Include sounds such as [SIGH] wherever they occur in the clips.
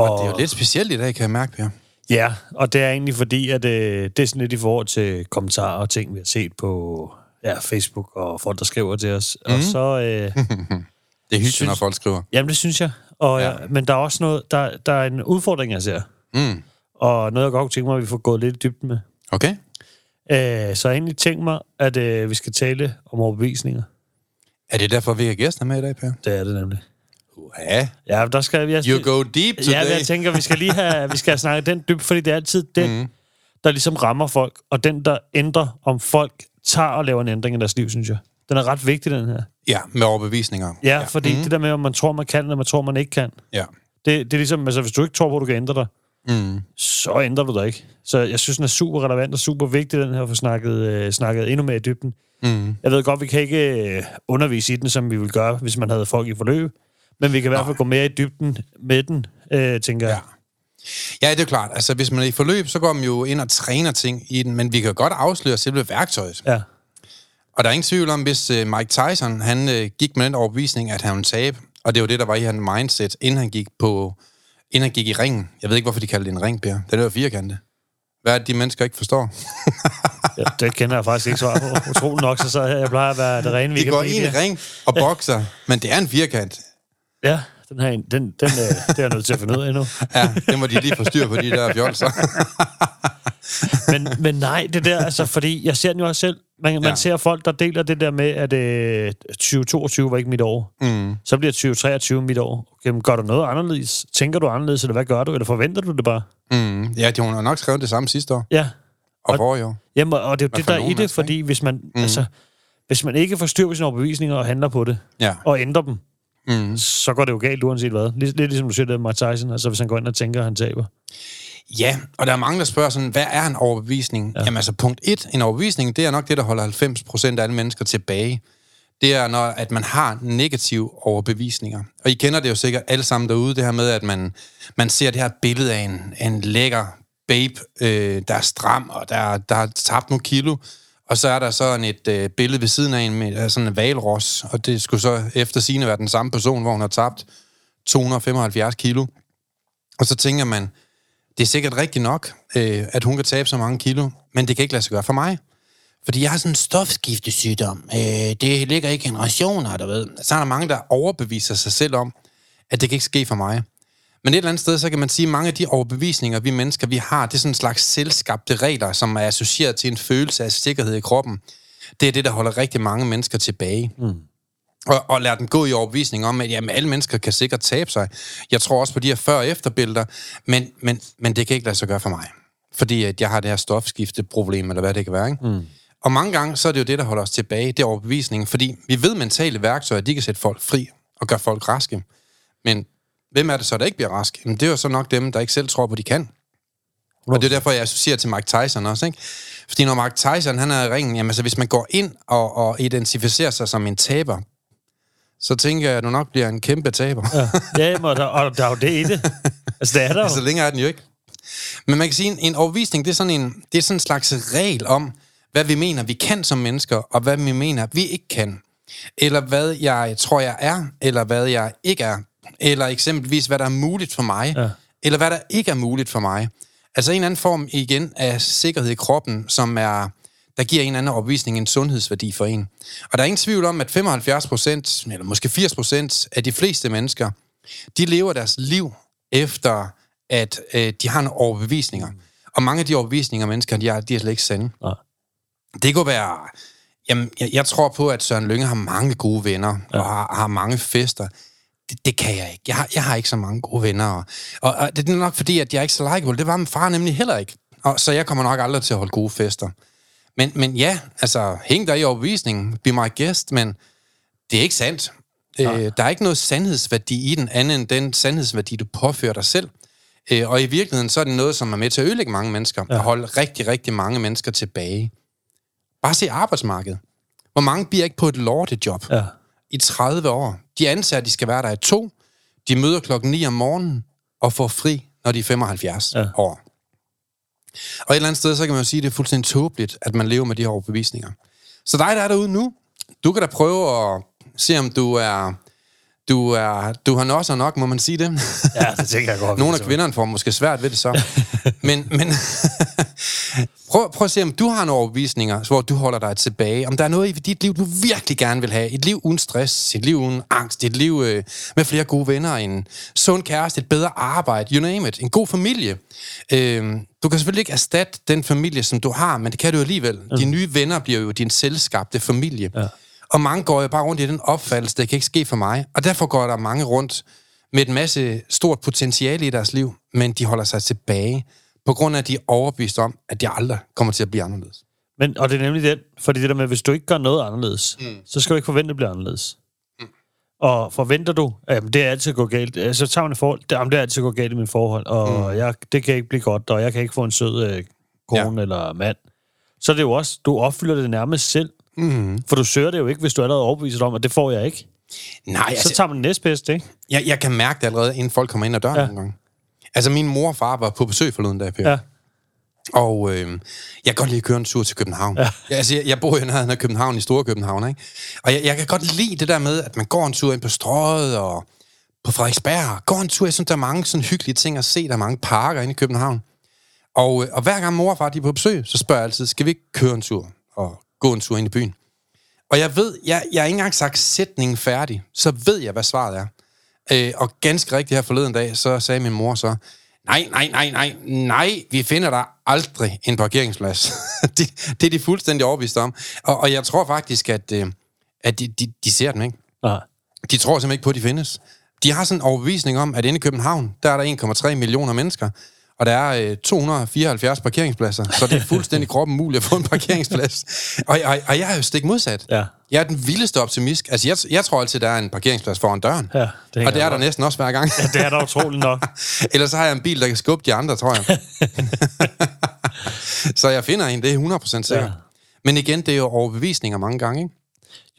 og, og det er jo lidt specielt i dag, kan jeg mærke, Per. Ja, og det er egentlig fordi, at øh, det er sådan lidt i forhold til kommentarer og ting, vi har set på ja, Facebook og folk, der skriver til os. Mm. Og Mhm. så... Øh, [LAUGHS] Det er hyggeligt, når folk skriver. jamen, det synes jeg. Og, Ja. ja. Men der er også noget... Der, der er en udfordring, jeg ser. Mm. Og noget, jeg godt kunne tænke mig, at vi får gået lidt i dybden med. Okay. Øh, så jeg egentlig tænkt mig, at øh, vi skal tale om overbevisninger. Er det derfor, vi har gæster med i dag, Per? Det er det nemlig. Ja. Ja, der skal vi... You go deep today. Ja, jeg tænker, vi skal lige have, vi skal have snakket den dybt, fordi det er altid den, mm. der ligesom rammer folk, og den, der ændrer, om folk tager og laver en ændring i deres liv, synes jeg. Den er ret vigtig, den her. Ja, med overbevisninger. Ja, ja. fordi mm. det der med, om man tror, man kan, eller man tror, man ikke kan, Ja. det, det er ligesom, altså hvis du ikke tror på, at du kan ændre dig, Mm. så ændrer du dig ikke. Så jeg synes, den er super relevant og super vigtig, den her, at få snakket, øh, snakket endnu mere i dybden. Mm. Jeg ved godt, vi kan ikke øh, undervise i den, som vi ville gøre, hvis man havde folk i forløb, men vi kan i hvert fald gå mere i dybden med den, øh, tænker jeg. Ja. Ja, det er klart. Altså, hvis man er i forløb, så går man jo ind og træner ting i den, men vi kan godt afsløre selve værktøjet. Ja. Og der er ingen tvivl om, hvis uh, Mike Tyson, han uh, gik med den overbevisning, at han ville tabe, og det var det, der var i hans mindset, inden han gik på, inden han gik i ringen. Jeg ved ikke, hvorfor de kalder det en ring, Per. Den er jo firkantet. Hvad er det, de mennesker ikke forstår? [LAUGHS] Ja, det kender jeg faktisk ikke svar på. Utroligt nok, så, så jeg plejer at være det rene, vi De går ind i ring og bokser, men det er en firkant. Ja, den her, den, den, øh, det er jeg nødt til at finde ud af endnu. [LAUGHS] Ja, det må de lige få styr på, de der fjolser. [LAUGHS] Men, men nej, det der, altså, fordi jeg ser den jo også selv. Man, man Ja. ser folk, der deler det der med, at øh, 2022 var ikke mit år. Mm. Så bliver 2023 mit år. Okay, men gør du noget anderledes? Tænker du anderledes, eller hvad gør du? Eller forventer du det bare? Mm. Ja, de hun har nok skrevet det samme sidste år Ja, og Og- forrige år. Jamen, og det er jo det, der er i det, mennesker, fordi hvis man, mm. altså, hvis man ikke får styr på sine overbevisninger og handler på det, Ja. og ændrer dem, Mm. så går det jo galt uanset hvad. Lidt, lidt ligesom du siger det med Tyson, altså hvis han går ind og tænker, at han taber. Ja, og der er mange, der spørger sådan, hvad er en overbevisning? Ja. Jamen altså, punkt et, en overbevisning, det er nok det, der holder 90% af alle mennesker tilbage. Det er, når at man har negative overbevisninger. Og I kender det jo sikkert alle sammen derude, det her med, at man, man ser det her billede af en, en lækker babe, øh, der er stram, og der, der har tabt nogle kilo. Og så er der sådan et øh, billede ved siden af en med sådan en valros, og det skulle så efter sigende være den samme person, hvor hun har tabt 275 kilo. Og så tænker man, det er sikkert rigtigt nok, øh, at hun kan tabe så mange kilo, men det kan ikke lade sig gøre for mig. Fordi jeg har sådan en stofskiftesygdom. Øh, det ligger i generationer, du ved. Så er der mange, der overbeviser sig selv om, at det kan ikke ske for mig. Men et eller andet sted, så kan man sige, at mange af de overbevisninger, vi mennesker, vi har, det er sådan en slags selvskabte regler, som er associeret til en følelse af sikkerhed i kroppen. Det er det, der holder rigtig mange mennesker tilbage. Mm. Og, og lade dem gå i overbevisning om, at jamen, alle mennesker kan sikkert tabe sig. Jeg tror også på de her før- og efterbilleder, men, men, men det kan ikke lade sig gøre for mig. Fordi at jeg har det her stofskifteproblem, eller hvad det kan være. Ikke? Mm. Og mange gange, så er det jo det, der holder os tilbage, det er overbevisningen. Fordi vi ved mentale værktøjer, de kan sætte folk fri og gøre folk raske. Men hvem er det så, der ikke bliver rask? Jamen, det er jo så nok dem, der ikke selv tror på, de kan. Og det er derfor, jeg associerer til Mike Tyson også, ikke? Fordi når Mike Tyson, han er i ringen, jamen altså, hvis man går ind og, og identificerer sig som en taber, så tænker jeg, at du nok bliver en kæmpe taber. Ja. Ja, men, og, der, og der er jo det i det. Altså, det er der [LAUGHS] jo. så længere er den jo ikke. Men man kan sige, en, en overvisning, det er, sådan en, det er sådan en slags regel om, hvad vi mener, vi kan som mennesker, og hvad vi mener, vi ikke kan. Eller hvad jeg tror, jeg er, eller hvad jeg ikke er. Eller eksempelvis, hvad der er muligt for mig, Ja. eller hvad der ikke er muligt for mig. Altså en eller anden form igen af sikkerhed i kroppen, som er, der giver en eller anden overbevisning en sundhedsværdi for en. Og der er ingen tvivl om, at 75 procent, eller måske 80 procent af de fleste mennesker, de lever deres liv efter, at øh, de har nogle overbevisninger. Og mange af de overbevisninger, mennesker, de er, de er slet ikke sande. Nej. Det kunne være... Jamen, jeg, jeg tror på, at Søren Lønge har mange gode venner, ja. og har, har mange fester. Det, det kan jeg ikke. Jeg har, jeg har ikke så mange gode venner. Og, og, og det er nok fordi, at jeg er ikke så likeable. Det var min far nemlig heller ikke. Og, så jeg kommer nok aldrig til at holde gode fester. Men, men ja, altså, hæng der i overbevisningen. Be my guest, men det er ikke sandt. Øh, der er ikke noget sandhedsværdi i den, anden end den sandhedsværdi, du påfører dig selv. Øh, og i virkeligheden, så er det noget, som er med til at ødelægge mange mennesker, ja. og holde rigtig, rigtig mange mennesker tilbage. Bare se arbejdsmarkedet. Hvor mange bliver ikke på et lortejob Ja. I 30 år? De ansatte, de skal være der i to. De møder klokken 9 om morgenen og får fri, når de er 75 Ja. år. Og et eller andet sted, så kan man jo sige, at det er fuldstændig tåbeligt, at man lever med de her overbevisninger. Så dig, der er derude nu, du kan da prøve at se, om du er... Du, er, du har nosser nok, må man sige det? Ja, det tænker jeg godt. [LAUGHS] Nogle af kvinderne får måske svært ved det så. [LAUGHS] men men prøv, prøv at se, om du har nogle overbevisninger, hvor du holder dig tilbage. Om der er noget i dit liv, du virkelig gerne vil have. Et liv uden stress, et liv uden angst, et liv øh, med flere gode venner, en sund kæreste, et bedre arbejde, you name it, en god familie. Øh, du kan selvfølgelig ikke erstatte den familie, som du har, men det kan du alligevel. Dine nye venner bliver jo din selvskabte familie. Ja. Og mange går jo bare rundt i den opfattelse, det kan ikke ske for mig. Og derfor går der mange rundt med en masse stort potentiale i deres liv, men de holder sig tilbage, på grund af, at de er overbevist om, at de aldrig kommer til at blive anderledes. Men, og det er nemlig den, fordi det der med, hvis du ikke gør noget anderledes, mm. så skal du ikke forvente, at det bliver anderledes. Mm. Og forventer du, at det er altid gå galt, så tager man et forhold, det, jamen, det er altid gå galt i min forhold, og mm. jeg, det kan ikke blive godt, og jeg kan ikke få en sød øh, kone ja. eller mand. Så er det jo også, du opfylder det nærmest selv, Mm. for du søger det jo ikke, hvis du er allerede overbevist om, at det får jeg ikke. Nej, Så altså, tager man den næstbedste, ikke? jeg, jeg kan mærke det allerede, inden folk kommer ind ad døren ja. nogle gange. Altså, min mor og far var på besøg forleden dag, Per. Ja. Og øh, jeg kan godt lide at køre en tur til København. Ja. Jeg, altså, jeg, jeg bor jo nærheden af København, i Store København, ikke? Og jeg, jeg kan godt lide det der med, at man går en tur ind på strøget og på Frederiksberg. Går en tur, jeg synes, der er mange sådan hyggelige ting at se. Der er mange parker inde i København. Og, øh, og hver gang mor og far de er på besøg, så spørger jeg altid, skal vi ikke køre en tur og gå en tur ind i byen? Og jeg ved, jeg, jeg har ikke engang sagt sætningen færdig, så ved jeg, hvad svaret er. Øh, og ganske rigtigt her forleden dag, så sagde min mor så, nej, nej, nej, nej, nej, vi finder der aldrig en parkeringsplads. [LAUGHS] det, det er de fuldstændig overbevist om. Og, og jeg tror faktisk, at, øh, at de, de, de ser dem ikke. Nej. De tror simpelthen ikke på, at de findes. De har sådan en overbevisning om, at inde i København, der er der 1,3 millioner mennesker, og der er øh, 274 parkeringspladser, så det er fuldstændig [LAUGHS] kroppen muligt at få en parkeringsplads. Og, og, og jeg er jo stik modsat. Ja. Jeg er den vildeste optimist. Altså, jeg, jeg tror altid, der er en parkeringsplads foran døren. Ja, det og det er der næsten også hver gang. Ja, det er da [LAUGHS] utroligt nok. Ellers så har jeg en bil, der kan skubbe de andre, tror jeg. [LAUGHS] så jeg finder en, det er 100% sikkert. Ja. Men igen, det er jo overbevisninger mange gange, ikke?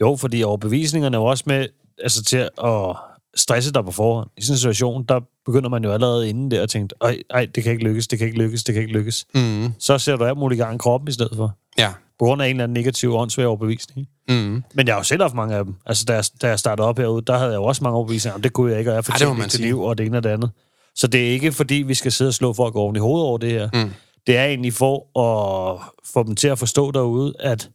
Jo, fordi overbevisningerne er jo også med altså, til at stresse dig på forhånd. I sådan en situation, der begynder man jo allerede inden der at tænke, ej, ej, det kan ikke lykkes, det kan ikke lykkes, det kan ikke lykkes. Mm. Så ser du alt muligt i gang kroppen i stedet for. Ja. På grund af en eller anden negativ åndssvær overbevisning. Mm. Men jeg har jo selv haft mange af dem. Altså, da jeg, da jeg startede op herude, der havde jeg jo også mange overbevisninger. Jamen, det kunne jeg ikke, og jeg fortjente ikke til sige. liv, og det ene og det andet. Så det er ikke, fordi vi skal sidde og slå folk oven i hovedet over det her. Mm. Det er egentlig for at få dem til at forstå derude, at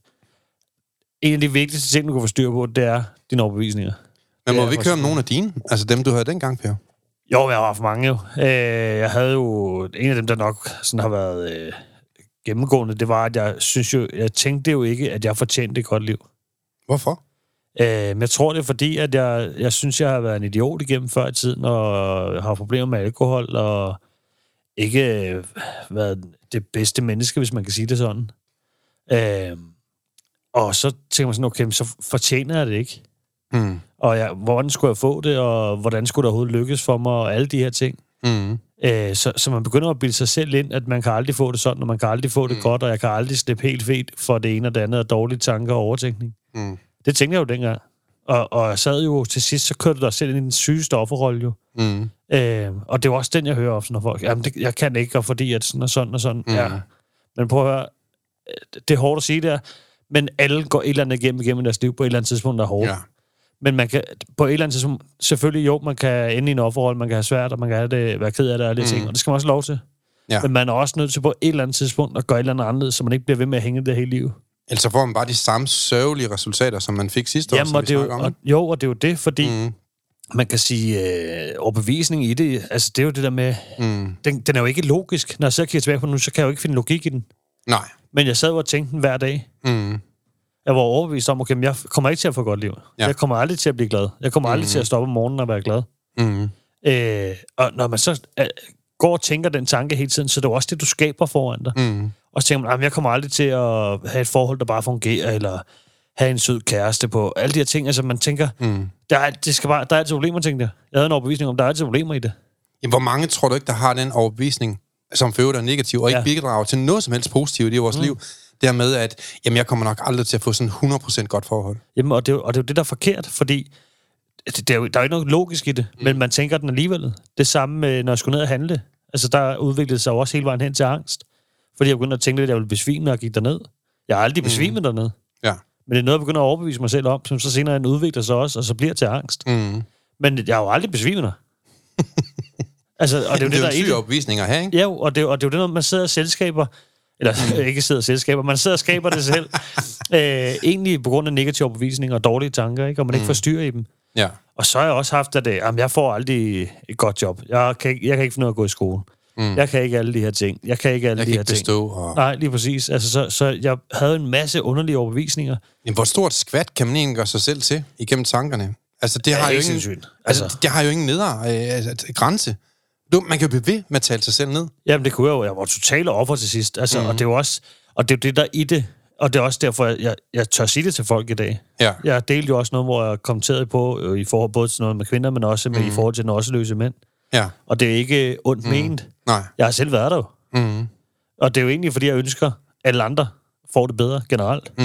en af de vigtigste ting, du kan få styr på, det er dine overbevisninger. Men må er vi ikke høre om nogle af dine? Altså dem, du havde dengang, Per? Jo, jeg har haft mange jo. Øh, jeg havde jo... En af dem, der nok sådan har været øh, gennemgående, det var, at jeg synes jo... Jeg tænkte jo ikke, at jeg fortjente et godt liv. Hvorfor? Øh, men jeg tror, det er fordi, at jeg, jeg synes, jeg har været en idiot igennem før i tiden, og har problemer med alkohol, og ikke øh, været det bedste menneske, hvis man kan sige det sådan. Øh, og så tænker man sådan, okay, så fortjener jeg det ikke. Mm. Og jeg, hvordan skulle jeg få det, og hvordan skulle det overhovedet lykkes for mig, og alle de her ting. Mm. Øh, så, så man begynder at bilde sig selv ind, at man kan aldrig få det sådan, og man kan aldrig få det mm. godt, og jeg kan aldrig slippe helt fedt for det ene og det andet, og dårlige tanker og overtænkning. Mm. Det tænkte jeg jo dengang. Og, og jeg sad jo til sidst, så kørte du dig selv ind i den sygeste offerrolle jo. Mm. Øh, og det var også den, jeg hører ofte, når folk, jamen det, jeg kan ikke, og fordi at sådan og sådan og sådan. Mm. Ja. Men prøv at høre, øh, det er hårdt at sige det her, men alle går et eller andet igennem igennem deres liv på et eller andet tidspunkt, der er hårdt. Ja. Men man kan, på et eller andet tidspunkt, selvfølgelig jo, man kan ende i en offerrolle, man kan have svært, og man kan have det, være ked af det og alle mm. ting, og det skal man også lov til. Ja. Men man er også nødt til på et eller andet tidspunkt at gøre et eller andet anderledes, så man ikke bliver ved med at hænge det hele liv. Ellers så får man bare de samme sørgelige resultater, som man fik sidste år, Jamen, som og det jo, om. og, jo, og det er jo det, fordi mm. man kan sige, øh, overbevisning i det, altså det er jo det der med, mm. den, den er jo ikke logisk. Når jeg sidder og kigger tilbage på den nu, så kan jeg jo ikke finde logik i den. Nej. Men jeg sad og tænkte den hver dag. Mm. Jeg var overbevist om, okay, jeg kommer ikke til at få godt liv. Ja. Jeg kommer aldrig til at blive glad. Jeg kommer aldrig Mhm. til at stoppe om morgenen og være glad. Mm. Øh, og når man så øh, går og tænker den tanke hele tiden, så er det jo også det, du skaber foran dig. Mm. Og så tænker man, "Jamen, jeg kommer aldrig til at have et forhold, der bare fungerer, eller have en sød kæreste på. Alle de her ting, altså man tænker, Mm. der er, det skal bare, der er altid problemer, tænkte jeg. Jeg havde en overbevisning om, der er altid problemer i det. Jamen, hvor mange tror du ikke, der har den overbevisning, som for øvrigt er negativ, og ikke Ja. bidrager til noget som helst positivt i vores mm. liv? Dermed, at jamen, jeg kommer nok aldrig til at få sådan 100% godt forhold. Jamen, og det, er jo- og det er jo det, der er forkert, fordi det, det er jo, der er jo ikke noget logisk i det, mm. men man tænker den alligevel. Det samme, med, når jeg skulle ned og handle. Altså, der udviklede sig jo også hele vejen hen til angst. Fordi jeg begyndte at tænke lidt, at jeg ville besvime, når jeg gik derned. Jeg har aldrig besvimet mm. dernede. Ja. Men det er noget, jeg begynder at overbevise mig selv om, som så senere udvikler sig også, og så bliver til angst. Mm. Men jeg har jo aldrig besvimet der. [LAUGHS] altså, og det er jo det, det er der jo i en syg det. overbevisning at have, ikke? Ja, og det, og det er jo det, når man sidder og selskaber, eller mm. [LAUGHS] ikke sidder og selskaber, man sidder og skaber det selv, [LAUGHS] øh, egentlig på grund af negative overbevisninger og dårlige tanker, ikke? og man ikke får styr i dem. Ja. Og så har jeg også haft, at det, jamen, jeg får aldrig et godt job. Jeg kan, ikke- jeg kan ikke finde ud af at gå i skole. Mm. Jeg kan ikke alle de her ting. Jeg kan ikke alle Jeg de her ikke ting. bestå. Og... Nej, lige præcis. Altså, så, så jeg havde en masse underlige overbevisninger. Men hvor stort skvat kan man egentlig gøre sig selv til igennem tankerne? Altså, det Ja, har jo ingen, altså, Altså- det har jo ingen nedre øh, altså, grænse. Du, man kan jo blive ved med at tale sig selv ned. Jamen, det kunne jeg jo. Jeg var totalt offer til sidst. Altså, mm. Og det er jo også, og det er jo det, der er i det. Og det er også derfor, jeg, jeg, jeg tør sige det til folk i dag. Ja. Jeg delte jo også noget, hvor jeg kommenterede på, øh, i forhold både til noget med kvinder, men også med, mm. i forhold til nåseløse mænd. Ja. Og det er ikke ondt mm. ment. Nej. Jeg har selv været der jo. Mm. Og det er jo egentlig, fordi jeg ønsker, at alle andre får det bedre generelt. Mm. Det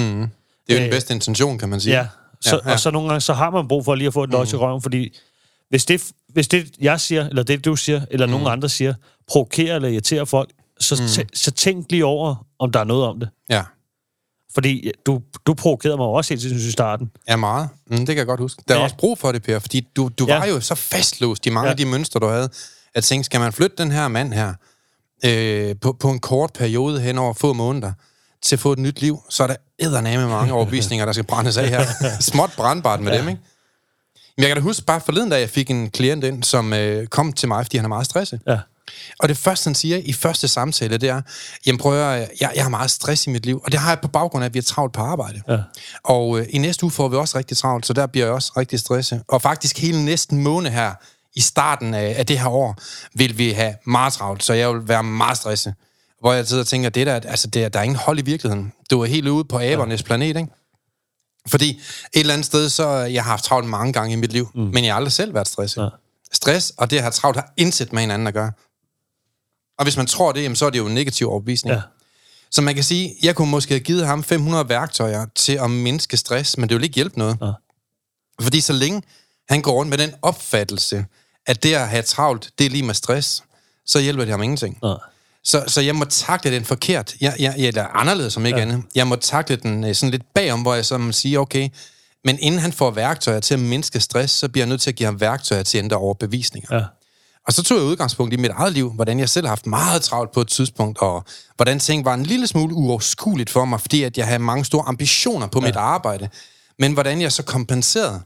er jo den Øh, bedste intention, kan man sige. Ja. Så, Ja, ja. Og så nogle gange, så har man brug for lige at få et løg i røven, fordi hvis det, hvis det, jeg siger, eller det, du siger, eller mm. nogen andre siger, provokerer eller irriterer folk, så, mm. tæ, så tænk lige over, om der er noget om det. Ja. Fordi du, du provokerede mig også helt synes, i starten. Ja, meget. Mm, det kan jeg godt huske. Der er Ja. også brug for det, Per, fordi du, du Ja. var jo så fastlåst i mange Ja. af de mønstre, du havde, at tænke, skal man flytte den her mand her øh, på, på en kort periode hen over få måneder til at få et nyt liv, så er der eddermame mange [LAUGHS] overbevisninger, der skal brændes af her. Småt brandbart med ja. dem, ikke? Men jeg kan da huske bare forleden, da jeg fik en klient ind, som øh, kom til mig, fordi han er meget stresset. Ja. Og det første, han siger i første samtale, det er, jamen prøv at, høre, jeg, jeg har meget stress i mit liv, og det har jeg på baggrund af, at vi er travlt på arbejde. Ja. Og øh, i næste uge får vi også rigtig travlt, så der bliver jeg også rigtig stresset. Og faktisk hele næsten måned her, i starten af, af det her år, vil vi have meget travlt, så jeg vil være meget stresset. Hvor jeg sidder og tænker, det der, altså, det er, der er ingen hold i virkeligheden. Du er helt ude på abernes ja. planet, ikke? Fordi et eller andet sted, så jeg har haft travlt mange gange i mit liv, mm. men jeg har aldrig selv været stresset. Ja. Stress og det at have travlt har intet med hinanden at gøre. Og hvis man tror det, jamen, så er det jo en negativ overbevisning. Ja. Så man kan sige, jeg kunne måske have givet ham 500 værktøjer til at mindske stress, men det vil ikke hjælpe noget. Ja. Fordi så længe han går rundt med den opfattelse, at det at have travlt, det er lige med stress, så hjælper det ham ingenting. Ja. Så, så jeg må takle den forkert. Jeg, jeg, eller anderledes som ikke ja. andet. Jeg må takle den øh, sådan lidt bagom, hvor jeg så må sige, okay, men inden han får værktøjer til at mindske stress, så bliver jeg nødt til at give ham værktøjer til at ændre overbevisninger. Ja. Og så tog jeg udgangspunkt i mit eget liv, hvordan jeg selv har haft meget travlt på et tidspunkt, og hvordan ting var en lille smule uoverskueligt for mig, fordi at jeg havde mange store ambitioner på ja. mit arbejde. Men hvordan jeg så kompenserede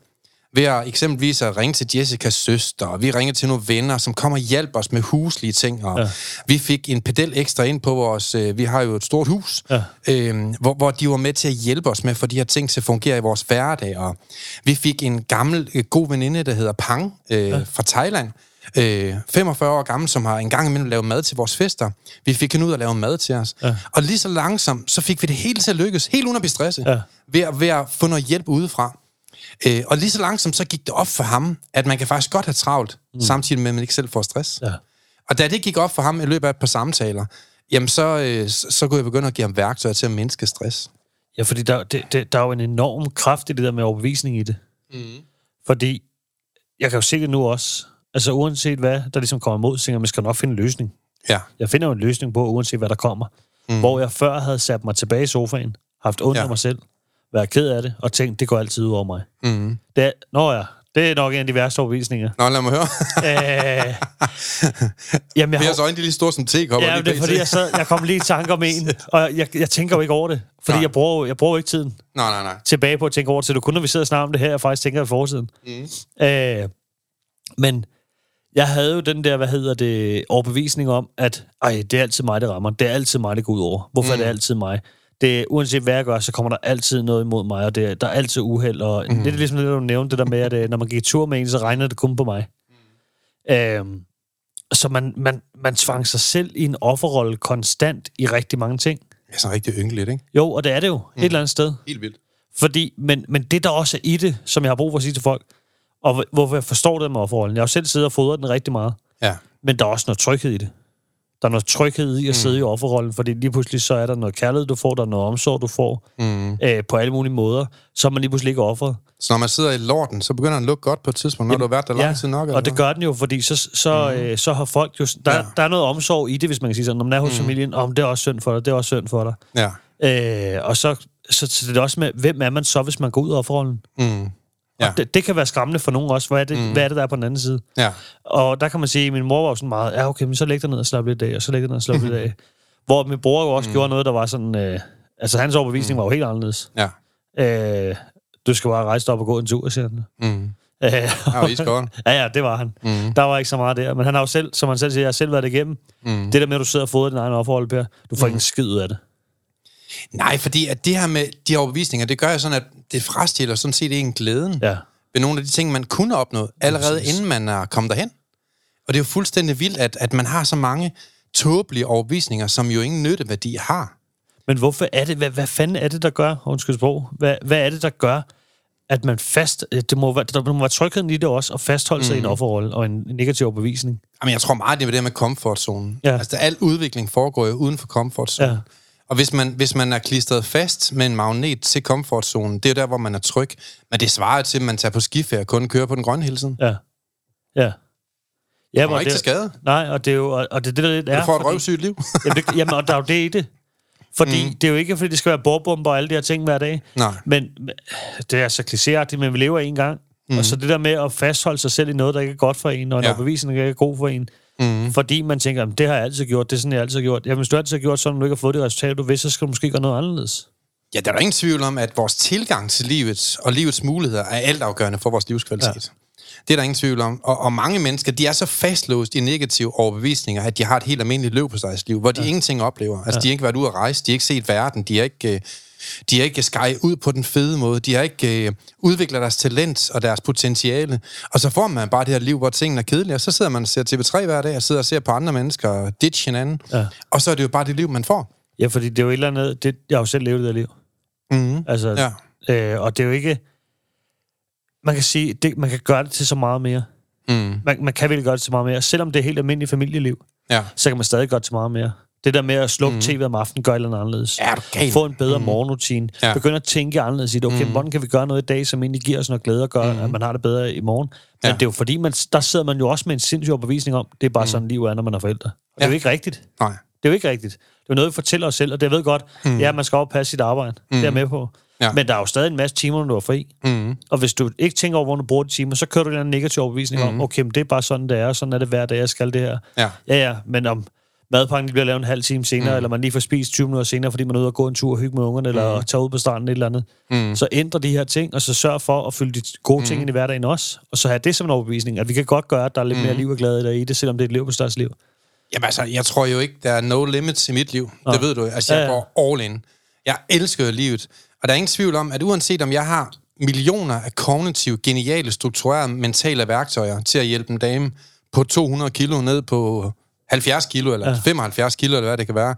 ved at eksempelvis at ringe til Jessicas søster, og vi ringede til nogle venner, som kommer og hjælper os med huslige ting, og ja. vi fik en pedel ekstra ind på vores, øh, vi har jo et stort hus, Ja. øh, hvor, hvor de var med til at hjælpe os med få de her ting til at fungere i vores hverdag, og vi fik en gammel, øh, god veninde, der hedder Pang, øh, ja. fra Thailand, øh, 45 år gammel, som har en gang imellem lavet mad til vores fester. Vi fik hende ud at lave mad til os. Ja. Og lige så langsomt, så fik vi det hele til at lykkes, helt uden at blive stresset, Ja. ved, at, ved at få noget hjælp udefra. Øh, og lige så langsomt, så gik det op for ham, at man kan faktisk godt have travlt, mm. samtidig med, at man ikke selv får stress. Ja. Og da det gik op for ham i løbet af et par samtaler, jamen så, øh, så, kunne jeg begynde at give ham værktøjer til at mindske stress. Ja, fordi der, det, det, der er jo en enorm kraft i det der med overbevisning i det. Mm. Fordi jeg kan jo se det nu også. Altså uanset hvad, der ligesom kommer imod, så tænker man skal nok finde en løsning. Ja, Jeg finder jo en løsning på, uanset hvad der kommer. Mm. Hvor jeg før havde sat mig tilbage i sofaen, haft ondt ja. af mig selv, været ked af det, og tænkt, det går altid ud over mig. mm. Det er, nå ja, det er nok en af de værste overbevisninger. Nå, lad mig høre. øh, jamen, jeg har, Peers øjne, de er lige store som tekopper. ja, det er fordi, jeg, så, jeg kom lige i tanke om en, [LAUGHS] og jeg, jeg tænker jo ikke over det. Fordi Nej. jeg bruger, jeg bruger ikke tiden Nej, nej, nej. tilbage på at tænke over det. Så det er kun, når vi sidder og snakker om det her, jeg faktisk tænker i fortiden. Mm. Øh, Men jeg havde jo den der, hvad hedder det, overbevisning om, at ej, det er altid mig, det rammer. Det er altid mig, det går ud over. Hvorfor mm. er det altid mig? Det, uanset hvad jeg gør, så kommer der altid noget imod mig, og det, der er altid uheld. Og mm. det er ligesom det, du nævnte, det der med, at øh, når man gik tur med en, så regner det kun på mig. Mm. Øhm, så man, man, man tvang sig selv i en offerrolle konstant i rigtig mange ting. Er sådan rigtig ynkeligt, ikke? Jo, og det er det jo, mm. et eller andet sted. Helt vildt. Fordi, men, men det, der også er i det, som jeg har brug for at sige til folk, og hvor- hvorfor jeg forstår det med offerrollen. Jeg har jo selv siddet og fodret den rigtig meget. Ja. Men der er også noget tryghed i det. Der er noget tryghed i at sidde i offerrollen, fordi lige pludselig så er der noget kærlighed, du får, der er noget omsorg, du får, Mm. øh, på alle mulige måder, så er man lige pludselig ikke offeret. Så når man sidder i lorten, så begynder den at lukke godt på et tidspunkt, når Jamen, du har været der lang tid nok. og det hvad? gør den jo, fordi så, så, mm. øh, så har folk jo... Der, Ja. ja. der er noget omsorg i det, hvis man kan sige sådan. Når man er hos mm. familien, om det er også synd for dig, det er også synd for dig. Ja. Øh, og så, så, så det er også med, hvem er man så, hvis man går ud af offerrollen? Mm. Ja. Og det, det kan være skræmmende for nogen også. Hvad er, det, mm. hvad er det, der er på den anden side? Ja. Og der kan man sige, at min mor var jo sådan meget, ja okay, men så læg dig ned og slap lidt af, og så læg dig ned og slap lidt af. [LAUGHS] Hvor min bror jo også mm. gjorde noget, der var sådan... Øh, altså hans overbevisning mm. var jo helt anderledes. Ja. Øh, du skal bare rejse dig op og gå en tur, siger han. Mm. Øh, Ja, [LAUGHS] og ja, ja, det var han. Mm. Der var ikke så meget der. Men han har jo selv, som han selv siger, jeg har selv været igennem. Mm. Det der med, at du sidder og fodrer din egen offerhold, Per, du får mm. ikke en skid ud af det. Nej, fordi at det her med de overbevisninger, det gør jo sådan, at det frastiller sådan set en glæden Ja. ved nogle af de ting, man kunne opnået, allerede Præcis. inden man er kommet derhen. Og det er jo fuldstændig vildt, at, at man har så mange tåbelige overbevisninger, som jo ingen nytteværdi har. Men hvorfor er det, hvad, hvad fanden er det, der gør, undskyld sprog, hvad, hvad er det, der gør, at man fast, øh, det må være, der må være trygheden i det også, at fastholde sig i en offerrolle og en negativ overbevisning. Jamen, jeg tror meget, det er det med komfortzonen. Ja. Altså, al udvikling foregår jo uden for komfortzonen. Ja. Og hvis man, hvis man er klistret fast med en magnet til komfortzonen, det er jo der, hvor man er tryg. Men det svarer til, at man tager på skiferie og kun kører på den grønne hele tiden. Ja. Ja. Ja, Kommer men ikke det, til skade. Nej, og det er jo, og det, det, der lidt er. Du får et røvsygt liv. [LAUGHS] Jamen, det, jamen, og der er jo det i det. Fordi mm. det er jo ikke, fordi det skal være bordbomber og alle de her ting hver dag. Nej. Men det er så klichéagtigt, men vi lever en gang. Mm. Og så det der med at fastholde sig selv i noget, der ikke er godt for en, og en ja. overbevisning, der ikke er god for en. Mm. Fordi man tænker, "Jamen, det har jeg altid gjort, det er sådan, jeg altid har gjort. Jamen, hvis du altid har gjort sådan, du ikke har fået det resultat, du vil, så skal du måske gøre noget anderledes. Ja, der er ingen tvivl om, at vores tilgang til livet og livets muligheder er altafgørende for vores livskvalitet. Ja. Det er der ingen tvivl om. Og, og mange mennesker, de er så fastlåst i negative overbevisninger, at de har et helt almindeligt løb på sig liv, hvor de ja. ingenting oplever. Altså, ja. de har ikke været ude at rejse, de har ikke set verden, de har ikke... øh, De har ikke skrejet ud på den fede måde. De har ikke øh, udviklet deres talent og deres potentiale. Og så får man bare det her liv, hvor tingene er kedelige. Og så sidder man og ser TV3 hver dag, og sidder og ser på andre mennesker og ditch hinanden. Ja. Og så er det jo bare det liv, man får. Ja, fordi det er jo et eller andet... Det, jeg har jo selv levet det liv. Mm-hmm. Altså, Ja. øh, og det er jo ikke... Man kan sige, det, man kan gøre det til så meget mere. Mm. Man, man kan virkelig gøre det til meget mere. Selvom det er helt almindeligt familieliv, Ja. så kan man stadig gøre det til meget mere. Det der med at slukke mm. tv om aftenen, gør et eller andet anderledes. Er du gal? Få en bedre mm. morgenrutine. Ja. Ja. Begynde at tænke anderledes det. Okay, mm. hvordan kan vi gøre noget i dag, som egentlig giver os noget glæde og gør, mm. at man har det bedre i morgen. Men Ja. ja. det er jo fordi, man, der sidder man jo også med en sindssyg overbevisning om, det er bare mm. sådan, livet er, når man er forældre. Og det er Ja. jo ikke rigtigt. Nej. Det er jo ikke rigtigt. Det er jo noget, vi fortæller os selv, og det jeg ved godt, mm. ja, man skal passe sit arbejde. Mm. Det er jeg med på. Ja. Men der er jo stadig en masse timer, når du er fri. Mm. Og hvis du ikke tænker over, hvor du bruger de timer, så kører du en negativ overbevisning mm. om, okay, men det er bare sådan, det er, sådan er det hver dag, jeg skal det her. Ja. Ja, ja, men om madpakken bliver lavet en halv time senere, mm. eller man lige får spist 20 minutter senere, fordi man er ude og gå en tur og hygge med ungerne, mm. eller tage ud på stranden eller andet, Mm. så ændre de her ting, og så sørg for at fylde de gode ting ind i hverdagen også. Og så have det som en overbevisning, at vi kan godt gøre, at der er lidt mm. mere liv og glæde i det, selvom det er et liv på største liv. Jamen altså, jeg tror jo ikke, der er no limits i mit liv. Nå. Det ved du. Altså, jeg Ja, ja. går all in. Jeg elsker livet. Og der er ingen tvivl om, at uanset om jeg har millioner af kognitive, geniale, strukturerede mentale værktøjer til at hjælpe en dame på 200 kilo ned på 70 kilo, eller ja. 75 kilo, eller hvad det kan være,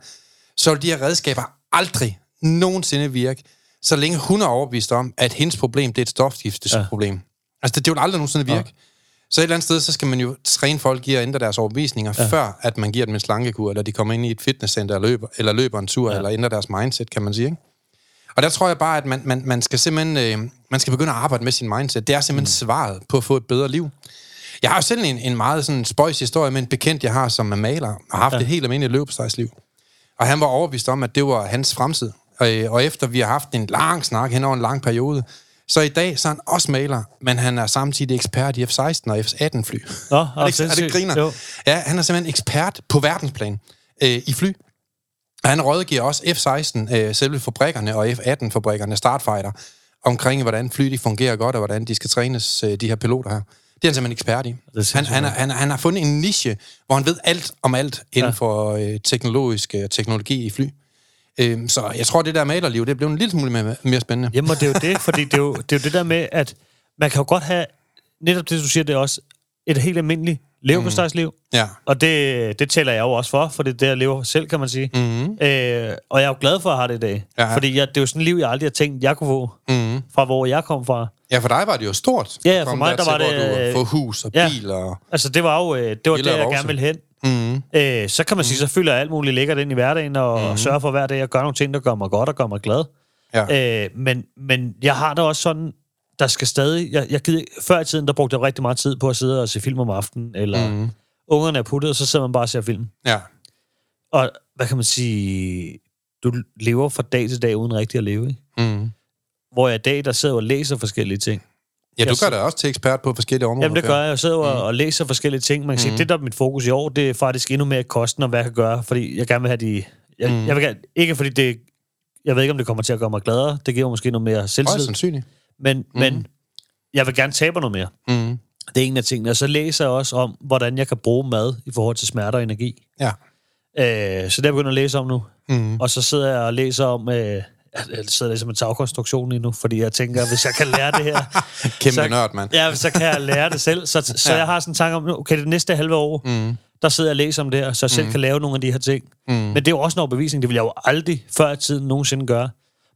så vil de her redskaber aldrig nogensinde virke, så længe hun er overbevist om, at hendes problem, det er et stofskiftesproblem. Ja. Altså, det, det vil aldrig nogensinde virke. Ja. Så et eller andet sted, så skal man jo træne folk i at ændre deres overbevisninger, ja. før at man giver dem en slankekur, eller de kommer ind i et fitnesscenter og løber, eller løber en tur, ja. eller ændrer deres mindset, kan man sige. Ikke? Og der tror jeg bare, at man, man, man skal simpelthen øh, man skal begynde at arbejde med sin mindset. Det er simpelthen mm. svaret på at få et bedre liv. Jeg har jo selv en, en meget sådan spøjs historie med en bekendt, jeg har, som er maler, og har haft ja. et helt almindeligt løbestejsliv. Og han var overbevist om, at det var hans fremtid. Og, øh, og efter vi har haft en lang snak hen over en lang periode, så i dag så er han også maler, men han er samtidig ekspert i F-16 og F-18 fly. Nå, er, det, er det griner? Jo. Ja, han er simpelthen ekspert på verdensplan øh, i fly. Og han rådgiver også F-16, øh, selve fabrikkerne, og F-18-fabrikkerne, Startfighter, omkring hvordan fly de fungerer godt, og hvordan de skal trænes, øh, de her piloter her. Det er han simpelthen ekspert i. Han, han, han, han har fundet en niche, hvor han ved alt om alt inden Ja. for øh, teknologisk øh, teknologi i fly. Øhm, så jeg tror, det der malerliv, det blev en lille smule mere, mere spændende. Jamen, og det er jo det, fordi det er jo, [LAUGHS] det er jo det der med, at man kan jo godt have, netop det, du siger, det er også et helt almindeligt leverpostejsliv. Ja. Og det, det tæller jeg jo også for, for det er det, jeg lever selv, kan man sige. Mm-hmm. Øh, og jeg er jo glad for at have det i dag. Ja. Fordi jeg, det er jo sådan et liv, jeg aldrig har tænkt, jeg kunne få Mm-hmm. fra, hvor jeg kom fra. Ja, for dig var det jo stort. Ja, ja, for mig, der til, var det, Du få hus og ja. bil og... Altså, det var jo øh, det, var det jeg gerne ville hen. Mm-hmm. Øh, så kan man sige, så fylder jeg alt muligt lækkert ind i hverdagen, og Mhm. mm. sørger for hver dag at gøre nogle ting, der gør mig godt og gør mig glad. Ja. Øh, men, men jeg har det også sådan, der skal stadig... Jeg, jeg gider, før i tiden, der brugte jeg rigtig meget tid på at sidde og se film om aftenen, eller mm. Ungerne er puttet, og så sidder man bare og ser film. Ja. Og hvad kan man sige... Du lever fra dag til dag uden rigtig at leve, ikke? Mm-hmm. Hvor jeg i dag, der sidder og læser forskellige ting. Ja, du gør dig også til ekspert på forskellige områder. Jamen, det gør jeg. Jeg sidder og, og læser forskellige ting. Man kan sige, Mm. det der er mit fokus i år, det er faktisk endnu mere kosten og hvad jeg kan gøre, fordi jeg gerne vil have de... Jeg, Mm. jeg vil gerne, ikke fordi det... Jeg ved ikke, om det kommer til at gøre mig gladere. Det giver måske noget mere Højst selvtillid. sandsynligt. Men, mm. men jeg vil gerne tabe noget mere. Mm-hmm. Det er en af tingene. Og så læser jeg også om, hvordan jeg kan bruge mad i forhold til smerte og energi. Ja. Øh, så det er jeg begyndt at læse om nu. Mm-hmm. Og så sidder jeg og læser om... Øh, jeg sidder læser med tagkonstruktion lige nu, fordi jeg tænker, hvis jeg kan lære det her... [LAUGHS] Kæmpe så- nørd, mand. Ja, så kan jeg lære det selv. Så, så Ja. jeg har sådan en tanke om, okay, det næste halve år, Mm. der sidder jeg og læser om det her, så jeg selv Mhm. kan lave nogle af de her ting. Mm. Men det er jo også en overbevisning, det vil jeg jo aldrig før i tiden nogensinde gøre.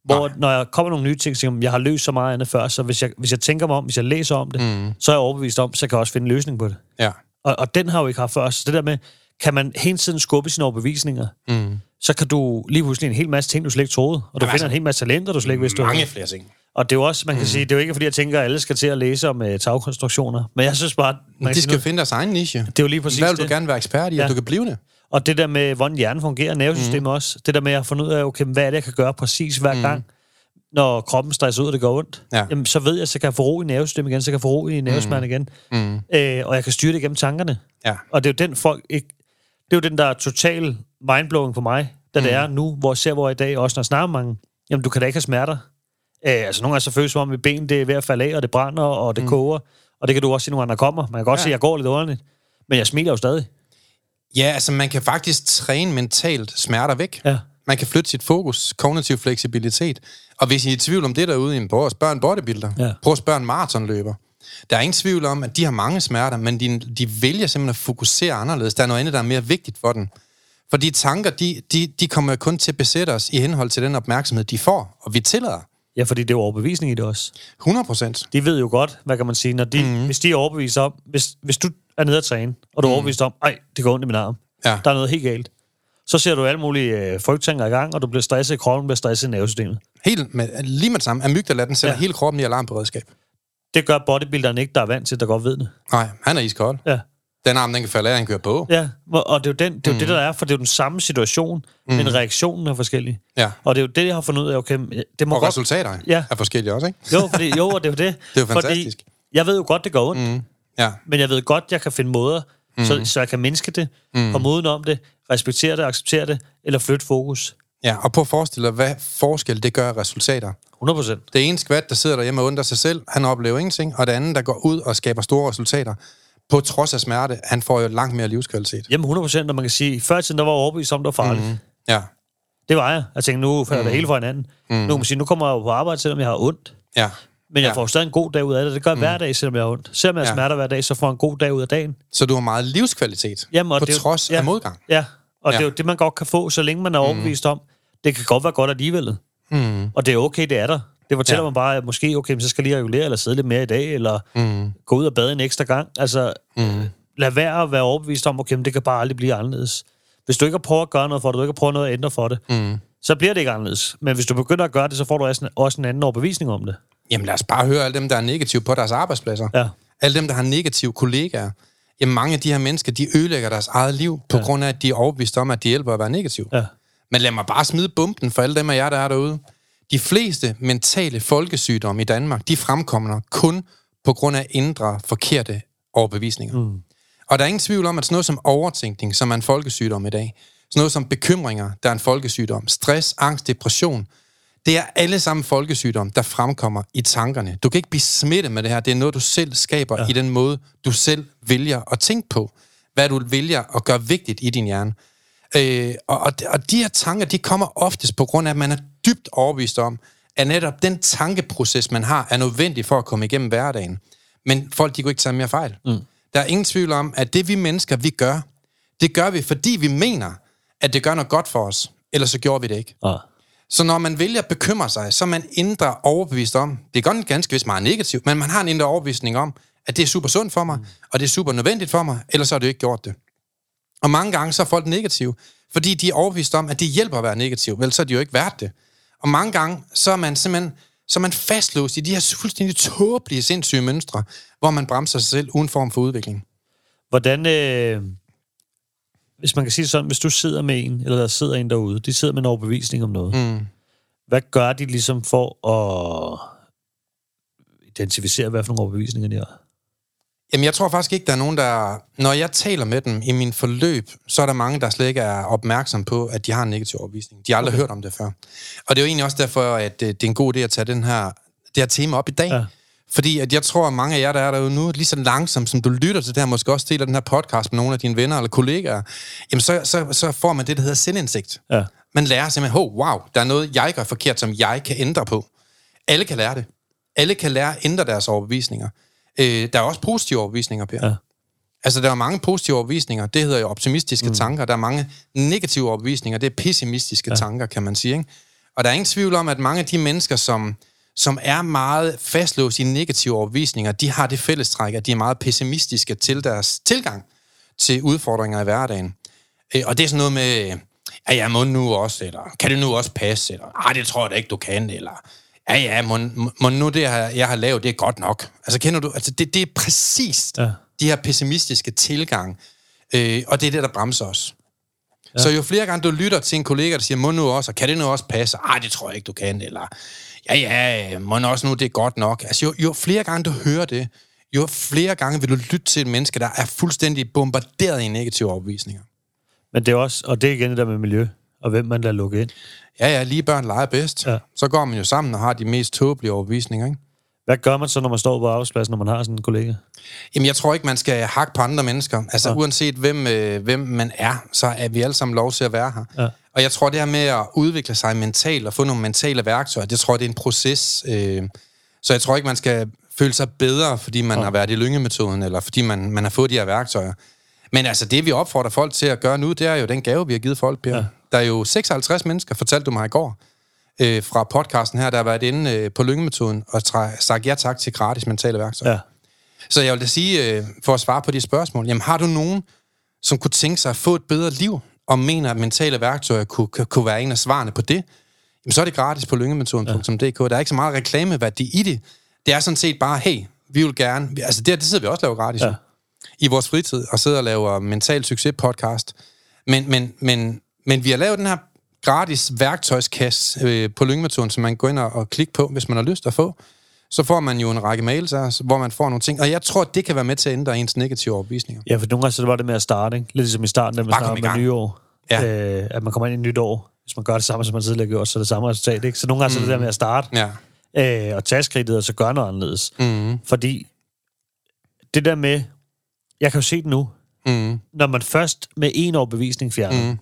Hvor Nej. når jeg kommer nogle nye ting, så jeg har løst så meget andet før, så hvis jeg, hvis jeg tænker mig om, hvis jeg læser om det, Mm. så er jeg overbevist om, så kan jeg også finde en løsning på det. Ja. Og, og den har jeg jo ikke haft før. Så det der med, kan man hele tiden skubbe sine overbevisninger, Mm. Så kan du lige pludselig en hel masse ting, du slet ikke troede. Og du Jamen, finder altså, en hel masse talenter, du slet ikke vidste, du Mange havde. flere ting. Og det er jo også, man kan mm. sige, det er jo ikke, fordi jeg tænker, at alle skal til at læse om uh, tagkonstruktioner. Men jeg synes bare, man de skal nu, finde deres egen niche. det er jo lige præcis Hvad vil du det. gerne være ekspert i, Ja. at du kan blive det? Og det der med, hvordan hjernen fungerer, nervesystemet mm. også. Det der med at finde ud af, okay, hvad er det, jeg kan gøre præcis hver mm. gang, når kroppen stresser ud, og det går ondt. Ja. Jamen, så ved jeg, så kan jeg få ro i nervesystemet igen, så kan jeg få ro i nervesmerten igen. Mm. Øh, og jeg kan styre det gennem tankerne. Ja. Og det er jo den folk ikke... Det er jo den, der er total mindblowing for mig, da mm. det er nu, hvor jeg ser, hvor jeg i dag, også når snakker mange, jamen, du kan da ikke have smerter. Øh, altså, nogle gange så føles som om, mit ben det er ved at falde af, og det brænder, og det mm. koger. Og det kan du også se, når der kommer. Man kan godt ja. Se, at jeg går lidt underligt. Men jeg smiler jo stadig. Ja, altså man kan faktisk træne mentalt smerter væk. Ja. Man kan flytte sit fokus, kognitiv fleksibilitet. Og hvis I er i tvivl om det derude, prøv at spørge en bodybuilder. Ja. Prøv at spørge en maratonløber. Der er ingen tvivl om, at de har mange smerter, men de, de vælger simpelthen at fokusere anderledes. Der er noget andet, der er mere vigtigt for dem. For de tanker, de, de, de kommer kun til at besætte os i henhold til den opmærksomhed, de får, og vi tillader. Ja, fordi det er jo overbevisning i det også. 100 procent. De ved jo godt, hvad kan man sige, når de, mm. hvis de er overbevist om, hvis, hvis du er nede at træne, og du er overbevist om, ej, det går ondt i min arm, Ja. der er noget helt galt, så ser du alle mulige øh, frygttanker i gang, og du bliver stresset i kroppen, bliver stresset i nervesystemet. Helt med, lige med det samme. Amygdala, den sætter ja. hele kroppen i alarmberedskab. Det gør bodybuilderen ikke, der er vant til, der godt ved det. Nej, han er iskold. Ja. Den arm, den kan falde af, han kører på. Ja, og det er jo, den, det, er jo mm. det, der er, for det er jo den samme situation, mm. men reaktionen er forskellig. Ja. Og det er jo det, jeg har fundet ud af, okay, det må Og godt... resultater Ja. er forskellige også, ikke? Jo, fordi, jo, og det er jo det. [LAUGHS] Det er jo fantastisk. Fordi jeg ved jo godt, det går ondt, mm. Ja. men jeg ved godt, jeg kan finde måder, mm. så, så jeg kan mindske det, mm. komme uden om det, respektere det, acceptere det, eller flytte fokus. ja. Og prøv at forestille dig, hvad forskel det gør resultater. 100 procent. Det ene skvat, der sidder derhjemme og undrer sig selv, han oplever ingenting, og det andet, der går ud og skaber store resultater, på trods af smerte, han får jo langt mere livskvalitet. Jamen 100 procent, og man kan sige, før i tiden, der var overbevist om, det var farligt. Mm. Ja, Det var jeg. Jeg tænkte, nu falder mm. det hele fra hinanden. Mm. Nu kan man sige, nu kommer jeg jo på arbejde, selvom jeg har ondt. ja, Men jeg Ja. får stadig en god dag ud af det. Det gør jeg hver dag, selvom jeg har ondt. Selvom jeg Ja. smerter hver dag, så får jeg en god dag ud af dagen. Så du har meget livskvalitet, Jamen, og på det trods ja. af modgang. Ja, og ja. det er jo det, man godt kan få, så længe man er overbevist om, det kan godt være godt alligevel. Mm. Og det er okay, det er der. Det fortæller ja. Man bare, at måske, okay, men så skal jeg lige regulere, eller sidde lidt mere i dag, eller Mm. gå ud og bade en ekstra gang. Altså, Mm. lad være at være overbevist om, okay, men det kan bare aldrig blive anderledes. Hvis du ikke har prøvet at gøre noget for det, du ikke har prøvet noget at ændre for det, Mm. så bliver det ikke anderledes. Men hvis du begynder at gøre det, så får du også en, også en anden overbevisning om det. Jamen lad os bare høre alle dem, der er negative på deres arbejdspladser. Ja. Alle dem, der har negative kollegaer. Jamen mange af de her mennesker, de ødelægger deres eget liv, på Ja. grund af, at de er overbevist om, at de hjælper at være negativ. Ja. Men lad mig bare smide bomben for alle dem af jer, der er derude. De fleste mentale folkesygdomme i Danmark, de fremkommer kun på grund af indre forkerte overbevisninger. Mm. Og der er ingen tvivl om, at sådan noget som overtænkning, som er en folkesygdom i dag, sådan noget som bekymringer, der er en folkesygdom, stress, angst, depression, Det er alle sammen folkesygdomme, der fremkommer i tankerne. Du kan ikke blive smittet med det her. Det er noget, du selv skaber ja. i den måde, du selv vælger at tænke på. Hvad du vælger at gøre vigtigt i din hjerne. Øh, og, og, og de her tanker, de kommer oftest på grund af, at man er dybt overbevist om, at netop den tankeproces, man har, er nødvendig for at komme igennem hverdagen. Men folk, de kunne ikke tage mere fejl. Mm. Der er ingen tvivl om, at det vi mennesker, vi gør, det gør vi, fordi vi mener, at det gør noget godt for os. Ellers så gjorde vi det ikke. Ah. Så når man vælger at bekymre sig, så er man indre overbevist om, det er godt ganske vist meget negativt, men man har en indre overbevisning om, at det er super sundt for mig, mm. og det er super nødvendigt for mig, ellers så har du ikke gjort det. Og mange gange så er folk negative, fordi de er overbevist om, at det hjælper at være negativ, vel så er de jo ikke værd det. Og mange gange så er man simpelthen så er man fastlåst i de her fuldstændig tåbelige, sindssyge mønstre, hvor man bremser sig selv uden form for udvikling. Hvordan, øh, hvis man kan sige sådan, hvis du sidder med en, eller der sidder en derude, de sidder med en overbevisning om noget, Mm. hvad gør de ligesom for at identificere, hvad for nogle overbevisninger de har? Jamen, jeg tror faktisk ikke, der er nogen, der... Når jeg taler med dem i min forløb, så er der mange, der slet ikke er opmærksom på, at de har en negativ overbevisning. De har aldrig okay. hørt om det før. Og det er jo egentlig også derfor, at øh, det er en god idé at tage den her, det her tema op i dag. Ja. Fordi at jeg tror, at mange af jer, der er derude nu, lige så langsomt, som du lytter til det her, måske også deler den her podcast med nogle af dine venner eller kollegaer, jamen så, så, så får man det, der hedder selvindsigt. Ja. Man lærer simpelthen, oh, wow, der er noget, jeg gør forkert, som jeg kan ændre på. Alle kan lære det. Alle kan lære at ændre deres overbevisninger. Øh, der er også positive overbevisninger, Per. Ja. Altså, der er mange positive overbevisninger. Det hedder jo optimistiske mm. tanker. Der er mange negative overbevisninger. Det er pessimistiske ja. tanker, kan man sige. Ikke? Og der er ingen tvivl om, at mange af de mennesker, som, som er meget fastlåst i negative overbevisninger, de har det fællestræk, at de er meget pessimistiske til deres tilgang til udfordringer i hverdagen. Øh, og det er sådan noget med, ja, ja, må nu også, eller kan det nu også passe, eller ej, det tror jeg da ikke, du kan, eller ja, ja, må, må nu det, jeg har lavet, det er godt nok. Altså, kender du, altså, det, det er præcis Ja. de her pessimistiske tilgang, øh, og det er det, der bremser os. Ja. Så jo flere gange du lytter til en kollega, der siger, må nu også, og kan det nu også passe? Ej, det tror jeg ikke, du kan, eller ja, ja, må nu også nu, det er godt nok. Altså, jo, jo flere gange du hører det, jo flere gange vil du lytte til et menneske, der er fuldstændig bombarderet i negative overbevisninger. Men det er også, og det er igen det der med miljø, og hvem man lader lukke ind. Ja, ja, lige børn leger bedst. Ja. Så går man jo sammen og har de mest tåbelige overbevisninger, ikke? Hvad gør man så, når man står på arbejdspladsen, når man har sådan en kollega? Jamen, jeg tror ikke, man skal hakke på andre mennesker. Altså, Ja. uanset hvem, øh, hvem man er, så er vi alle sammen lov til at være her. Ja. Og jeg tror, det her med at udvikle sig mentalt og få nogle mentale værktøjer, det tror jeg, det er en proces. Øh, så jeg tror ikke, man skal føle sig bedre, fordi man Ja. har været i lyngemetoden, eller fordi man, man har fået de her værktøjer. Men altså, det vi opfordrer folk til at gøre nu, det er jo den gave, vi har givet folk, Per. Ja. Ja. Der er jo 56 mennesker, fortalte du mig i går, øh, fra podcasten her, der har været inde øh, på lyngemetoden og tra- sagt ja tak til gratis mentale værktøjer. Ja. Så jeg vil da sige, øh, for at svare på de spørgsmål, jamen har du nogen, som kunne tænke sig at få et bedre liv, og mener, at mentale værktøjer kunne, kunne- være en af svarene på det, jamen så er det gratis på lyngemetoden.dk. Der er ikke så meget reklameværdi i det. Det er sådan set bare, hey, vi vil gerne... Altså det, det sidder vi også og laver gratis Ja. ja. i vores fritid, og sidder og laver mental succes podcast. Men, men, men, men vi har lavet den her gratis værktøjskasse øh, på lyngemetoden, som man kan gå ind og, og klikke på, hvis man har lyst at få så får man jo en række mails af os, hvor man får nogle ting. Og jeg tror, det kan være med til at ændre ens negative overbevisninger. Ja, for nogle gange så var det med at starte, ikke? Lidt ligesom i starten, da man Bare starter med nyår. Ja. Øh, at man kommer ind i et nyt år. Hvis man gør det samme, som man tidligere gjort, så er det samme resultat, ikke? Så nogle gange mm. så er det der med at starte, Ja. øh, og tage skridtet, og så gøre noget anderledes. Mm. Fordi det der med, jeg kan jo se det nu, Mm. når man først med en overbevisning fjerner, Mm.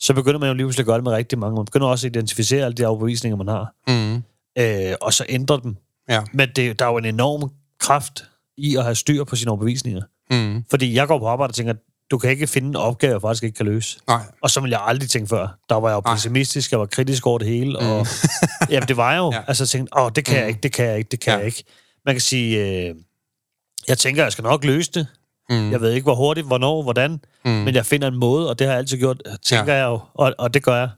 Så begynder man jo lige pludselig at gøre det med rigtig mange. Man begynder også at identificere alle de overbevisninger, man har, Mm. øh, og så ændre dem. Ja. Men det, der er jo en enorm kraft i at have styr på sine overbevisninger. Mm. Fordi jeg går på arbejde og tænker, du kan ikke finde en opgave, jeg faktisk ikke kan løse. Nej. Og så vil jeg aldrig tænke før. Der var jeg jo pessimistisk, jeg var kritisk over det hele. Og, [LAUGHS] jamen, det var jeg jo. Ja. Altså, jeg tænkte, åh, det kan mm. jeg ikke, det kan jeg ikke, det kan. Ja. jeg ikke. Man kan sige, øh, jeg tænker, jeg skal nok løse det. Mm. Jeg ved ikke, hvor hurtigt, hvornår, hvordan, mm. men jeg finder en måde, og det har jeg altid gjort, tænker ja. jeg jo, og, og det gør jeg.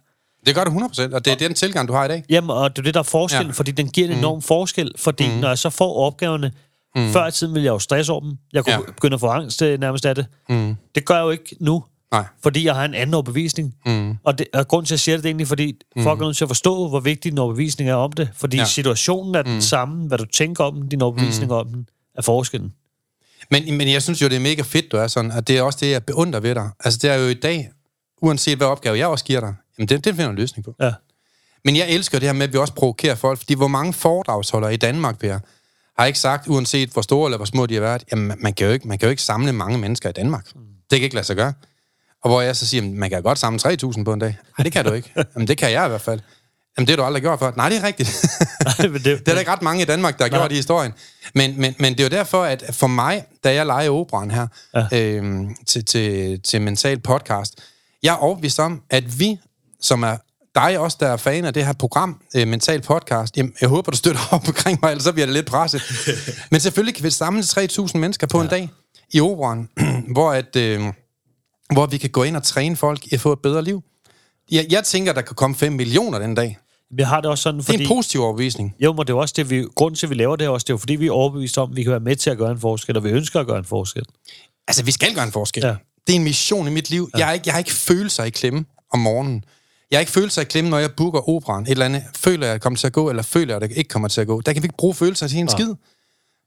Det gør du 100%, og det er den tilgang, du har i dag. Jamen, og det er det, der er forskel, ja. Fordi den giver en enorm mm. forskel, fordi mm. når jeg så får opgaverne, mm. før i tiden ville jeg jo stresse over dem. Jeg kunne ja. Begynde at få angst øh, nærmest af det. Mm. Det gør jeg jo ikke nu, Nej. fordi jeg har en anden overbevisning. Mm. Og, det, og grunden til, at jeg siger det, det er egentlig, fordi mm. folk er nødt til at forstå, hvor vigtig din overbevisning er om det. Fordi ja. Ja. situationen er den mm. samme, hvad du tænker om den, din overbevisning mm. om den, er forskellen. Men, men jeg synes jo, det er mega fedt, du er sådan, og det er også det, jeg beundrer ved dig. Altså, det er jo i dag, uanset hvad opgave jeg også giver dig, jamen det, det finder en løsning på. Ja. Men jeg elsker det her med, at vi også provokerer folk, fordi hvor mange foredragsholdere i Danmark, Per, har ikke sagt, uanset hvor store eller hvor små de har været, jamen man kan jo ikke, man kan jo ikke samle mange mennesker i Danmark. Det kan ikke lade sig gøre. Og hvor jeg så siger, man kan godt samle 3.000 på en dag. Nej, det kan du ikke. [LAUGHS] Jamen det kan jeg i hvert fald. Jamen det har du aldrig gjort før. Nej, det er rigtigt. [LAUGHS] Nej, men det, [LAUGHS] Det er der ikke ret mange i Danmark, der har Nej. gjort i historien. Men, men, men det er jo derfor, at for mig, da jeg leger operan her ja. øhm, til, til, til Mental Podcast, jeg er overbevist om, at vi, som er dig også, der er fan af det her program, øh, Mental Podcast, jamen, jeg håber, du støtter op omkring mig, ellers så bliver det lidt presset. [LAUGHS] men selvfølgelig kan vi samle 3.000 mennesker på ja. en dag i operan, [CLEARS THROAT] hvor, at, øh, hvor vi kan gå ind og træne folk i at få et bedre liv. Jeg, jeg tænker, der kan komme 5 millioner den dag. Vi har det også sådan, Det er fordi... en positiv overbevisning. Jo, men det er også det, vi, grunden til, at vi laver det her også, det er jo fordi, vi er overbevist om, at vi kan være med til at gøre en forskel, og vi ønsker at gøre en forskel. Altså, vi skal gøre en forskel. Ja. Ja. Det er en mission i mit liv. Ja. Jeg, har ikke, jeg har ikke følelser i klemme om morgenen. Jeg har ikke følelser i klemme, når jeg booker operan. Et eller andet. Føler jeg, at det kommer til at gå, eller føler jeg, at det ikke kommer til at gå. Der kan vi ikke bruge følelser til en skid.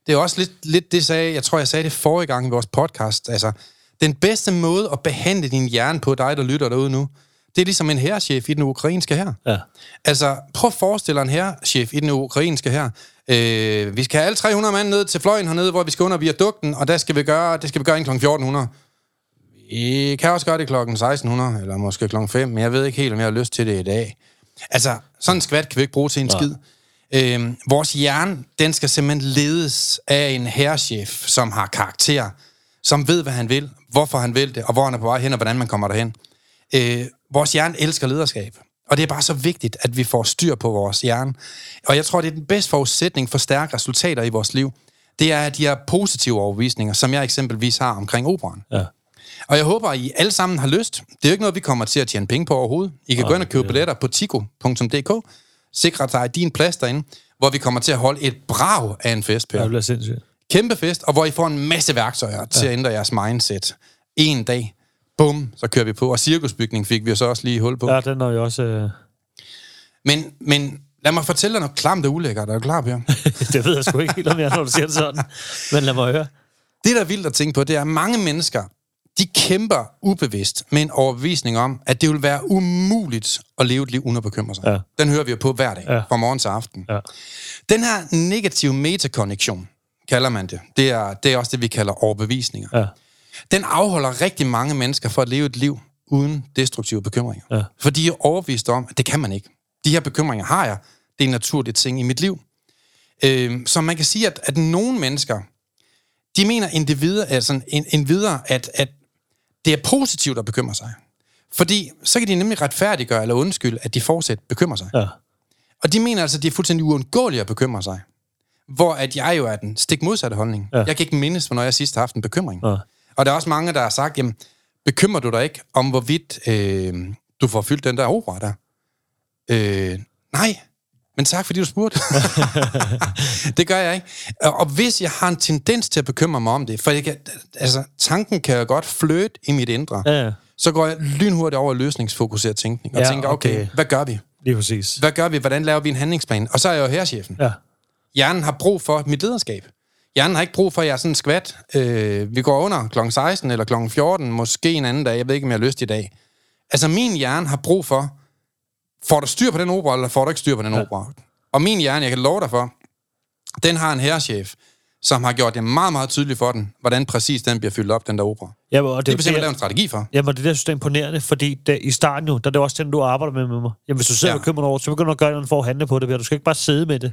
Det er også lidt, lidt det, sagde, jeg tror, jeg sagde det forrige gang i vores podcast. Altså, den bedste måde at behandle din hjerne på, dig der lytter derude nu, det er ligesom en herrechef i den ukrainske her. Ja. Altså, prøv at forestille dig en herrechef i den ukrainske her. Øh, vi skal have alle 300 mand ned til fløjen hernede, hvor vi skal under viadukten, og der skal vi gøre, det skal vi gøre ind kl. 1400. Vi kan også gøre det klokken 1600, eller måske klokken 5, men jeg ved ikke helt, om jeg har lyst til det i dag. Altså, sådan en skvat kan vi ikke bruge til en Nej. skid. Øhm, vores hjerne, den skal simpelthen ledes af en herrechef, som har karakter, som ved, hvad han vil, hvorfor han vil det, og hvor han er på vej hen, og hvordan man kommer derhen. Øh, vores hjerne elsker lederskab. Og det er bare så vigtigt, at vi får styr på vores hjerne. Og jeg tror, det er den bedste forudsætning for stærke resultater i vores liv. Det er, at de her positive overbevisninger, som jeg eksempelvis har omkring operan. Ja. Og jeg håber, at I alle sammen har lyst. Det er jo ikke noget, vi kommer til at tjene penge på overhovedet. I kan gå ind og købe billetter på tico.dk. Sikre dig din plads derinde, hvor vi kommer til at holde et brag af en fest, Per. Det bliver sindssygt. Kæmpe fest, og hvor I får en masse værktøjer til at ændre jeres mindset. En dag, bum, så kører vi på. Og cirkusbygning fik vi så også lige hul på. Ja, den er jo også... Øh... Men, men lad mig fortælle dig noget klamt og ulækkert. Er du klar, Per? [LAUGHS] det ved jeg sgu ikke helt, om jeg når du siger det sådan. Men lad mig høre. Det, der er vildt at tænke på, det er, at mange mennesker, de kæmper ubevidst med en overbevisning om, at det vil være umuligt at leve et liv uden at bekymre sig. Ja. Den hører vi jo på hver dag, Ja. fra morgen til aften. Ja. Den her negative metakonnektion, kalder man det, det er, det er også det, vi kalder overbevisninger. Ja. Den afholder rigtig mange mennesker for at leve et liv uden destruktive bekymringer. Ja. For de er overbevist om, at det kan man ikke. De her bekymringer har jeg. Det er en naturlig ting i mit liv. Øh, så man kan sige, at, at nogle mennesker, de mener individer, altså en, en videre, at, at det er positivt at bekymre sig. Fordi så kan de nemlig retfærdiggøre eller undskylde, at de fortsat bekymrer sig. Ja. Og de mener altså, at det er fuldstændig uundgåeligt at bekymre sig. Hvor at jeg jo er den stik modsatte holdning. Ja. Jeg kan ikke mindes, hvornår jeg sidst har haft en bekymring. Ja. Og der er også mange, der har sagt, jamen, bekymrer du dig ikke om, hvorvidt øh, du får fyldt den der opera der? Øh, nej, men tak, fordi du spurgte. [LAUGHS] det gør jeg ikke. Og, hvis jeg har en tendens til at bekymre mig om det, for jeg kan, altså, tanken kan jo godt fløte i mit indre, Ja, så går jeg lynhurtigt over løsningsfokuseret tænkning, og Ja, tænker, okay, okay. okay, hvad gør vi? Lige præcis. Hvad gør vi? Hvordan laver vi en handlingsplan? Og så er jeg jo herrechefen. Ja. Hjernen har brug for mit lederskab. Hjernen har ikke brug for, at jeg er sådan en skvat. Øh, vi går under kl. 16 eller kl. 14, måske en anden dag. Jeg ved ikke, om jeg har lyst i dag. Altså, min hjerne har brug for, får du styr på den opera, eller får du ikke styr på den ja. opera? Og min hjerne, jeg kan love dig for, den har en herrechef, som har gjort det meget, meget tydeligt for den, hvordan præcis den bliver fyldt op, den der opera. Ja, og det er det, simpelthen det, lave en strategi for. Jamen, det er det, jeg synes, det er imponerende, fordi det, i starten jo, der er det også den, du arbejder med med mig. Jamen, hvis du sidder Ja. ja. bekymret over, så begynder du at gøre noget for at handle på det. Du skal ikke bare sidde med det.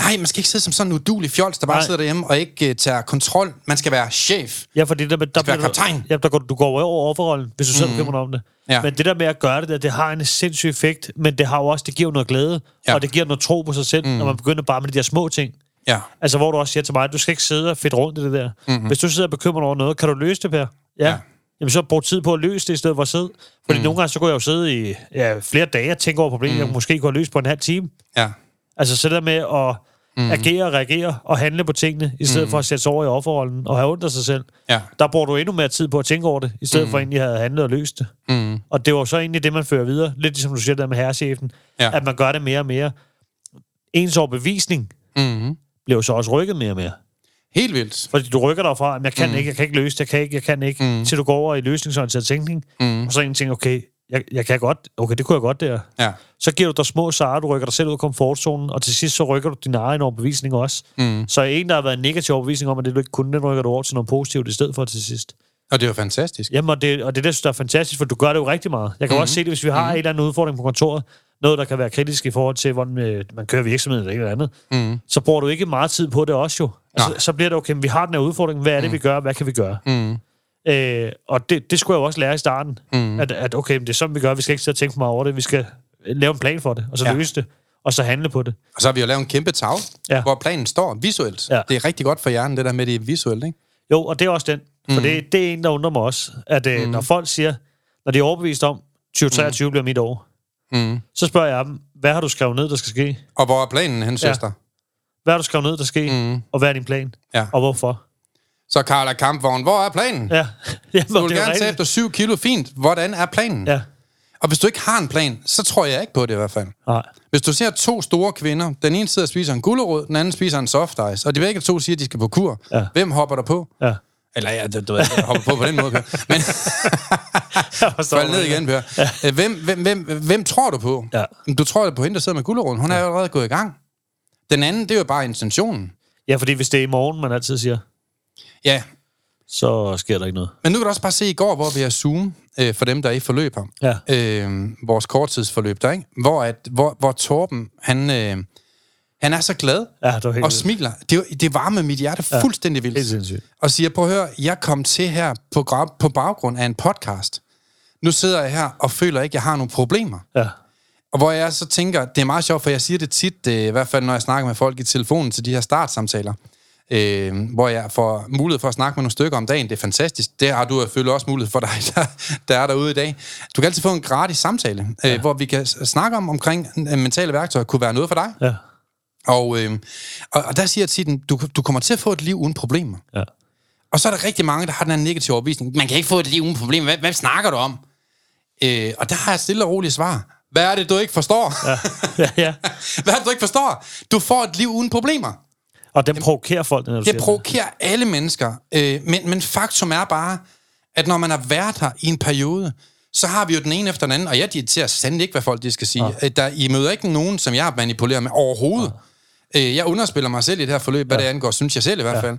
Nej, man skal ikke sidde som sådan en udulig fjols, der bare Nej. sidder derhjemme og ikke uh, tager kontrol. Man skal være chef. Ja, fordi der, der, der være bliver kaptajn. Ja, der går, du går over offerrollen, hvis du sidder mm. bekymret om det. Ja. Men det der med at gøre det der, det har en sindssyg effekt, men det har jo også, det giver noget glæde, Ja. og det giver noget tro på sig selv, mm. når man begynder bare med de der små ting. Ja. Altså, hvor du også siger til mig, du skal ikke sidde og fedt rundt i det der. Mm-hmm. Hvis du sidder og bekymret over noget, kan du løse det, Per? Ja. Ja. ja. Jamen, så brug tid på at løse det, i stedet for at sidde. Fordi mm. nogle gange, så kunne jeg jo sidde i ja, flere dage og tænke over problemet, mm. jeg måske kunne have løst på en halv time. Ja. Altså, så der med at mm. agere, reagere og handle på tingene, i stedet mm. for at sætte sig over i offerrollen og have ondt af sig selv. Ja. Der bruger du endnu mere tid på at tænke over det, i stedet mm. for egentlig at have handlet og løst det. Mm. Og det var så egentlig det, man fører videre. Lidt ligesom du siger der med herrechefen. Ja. At man gør det mere og mere. Ens overbevisning Mm. jo så også rykket mere og mere. Helt vildt. Fordi du rykker dig fra, jeg kan mm. ikke, jeg kan ikke løse det, jeg kan ikke, jeg kan ikke, mm. til du går over i løsningsorienteret tænkning, mm. og så egentlig tænker, okay, jeg, jeg kan godt, okay, det kunne jeg godt der. Ja. Så giver du dig små sager, du rykker dig selv ud af komfortzonen, og til sidst så rykker du din egen overbevisning også. Mm. Så en, der har været en negativ overbevisning om, at det du ikke kunne, den rykker du over til noget positivt i stedet for til sidst. Og det er jo fantastisk. Jamen, og det, og det er det, der er fantastisk, for du gør det jo rigtig meget. Jeg kan mm. også se det, hvis vi har mm. en eller anden udfordring på kontoret, noget, der kan være kritisk i forhold til, hvordan øh, man kører virksomheden eller et eller andet, Mm. så bruger du ikke meget tid på det også jo. Nej. Altså, så bliver det, okay, vi har den her udfordring, hvad er det, vi gør, hvad kan vi gøre? Mm. Øh, og det, det skulle jeg jo også lære i starten, Mm. at, at okay, men det er sådan, vi gør, vi skal ikke sidde og tænke for meget over det, vi skal lave en plan for det, og så Ja. ja. løse det, og så handle på det. Og så har vi jo lavet en kæmpe tag, ja. Ja. hvor planen står visuelt. Ja. Det er rigtig godt for hjernen, det der med det er visuelt, ikke? Jo, og det er også den. For mm. det, det er en, der undrer mig også, at øh, når folk siger, når de er overbevist om, 2023 mm. bliver mit år, Mm. så spørger jeg dem, hvad har du skrevet ned, der skal ske? Og hvor er planen hen, Ja. søster? Hvad har du skrevet ned, der skal ske? Mm. Og hvad er din plan? Ja. Og hvorfor? Så Carla Kampvogn, hvor er planen? Ja, [LAUGHS] Jamen, Du vil er gerne tage efter 7 kilo fint. Hvordan er planen? Ja, Og hvis du ikke har en plan, så tror jeg ikke på det i hvert fald. nej. Hvis du ser to store kvinder, den ene sidder og spiser en gulerod, den anden spiser en soft ice, og de begge to siger, at de skal på kur. Ja. Hvem hopper der på? Ja. Eller ja, du, du ved, jeg hopper på på den måde, Per. Men [LAUGHS] fald ned igen, Per. Ja. Hvem, hvem, hvem, hvem tror du på? Ja. Du tror på hende, der sidder med guleroden. Hun er jo allerede gået i gang. Den anden, det er jo bare intentionen. Ja, fordi hvis det er i morgen, man altid siger, Ja, så sker der ikke noget. men nu kan du også bare se i går, hvor vi har Zoom, øh, for dem, der er i forløb her. Ja. øh, vores korttidsforløb der, ikke? Hvor, at, hvor, hvor Torben, han, øh, han er så glad Ja, det var helt og vildt. smiler. Det, det varmer mit hjerte ja. fuldstændig vildt. Helt sindssygt. Og siger, prøv at høre, jeg kom til her på, på baggrund af en podcast. Nu sidder jeg her og føler ikke, at jeg har nogle problemer. Ja. Og hvor jeg så tænker, det er meget sjovt, for jeg siger det tit, øh, i hvert fald når jeg snakker med folk i telefonen til de her startsamtaler, øh, hvor jeg får mulighed for at snakke med nogle stykker om dagen. Det er fantastisk. Det har du selvfølgelig også mulighed for [LAUGHS] dig, der, der er derude i dag. Du kan altid få en gratis samtale, øh, hvor vi kan snakke om omkring øh, mentale værktøjer, kunne være noget for dig. Ja. Og, øh, og, og der siger jeg til den, du, du kommer til at få et liv uden problemer. Ja. Og så er der rigtig mange, der har den her negative overbevisning. Man kan ikke få et liv uden problemer. Hvad, hvad snakker du om? Øh, og der har jeg stille og roligt svar. Hvad er det, du ikke forstår? Ja. ja, ja. [LAUGHS] Hvad er det, du ikke forstår? Du får et liv uden problemer. Og den provokerer folk, når du Det provokerer alle mennesker. Øh, men, men faktum er bare, at når man har været her i en periode, så har vi jo den ene efter den anden, og jeg dikterer sandelig ikke, hvad folk de skal sige. Ja. Der, I møder ikke nogen, som jeg manipulerer med overhovedet. Ja. Øh, jeg underspiller mig selv i det her forløb, hvad ja. det angår, synes jeg selv i hvert fald.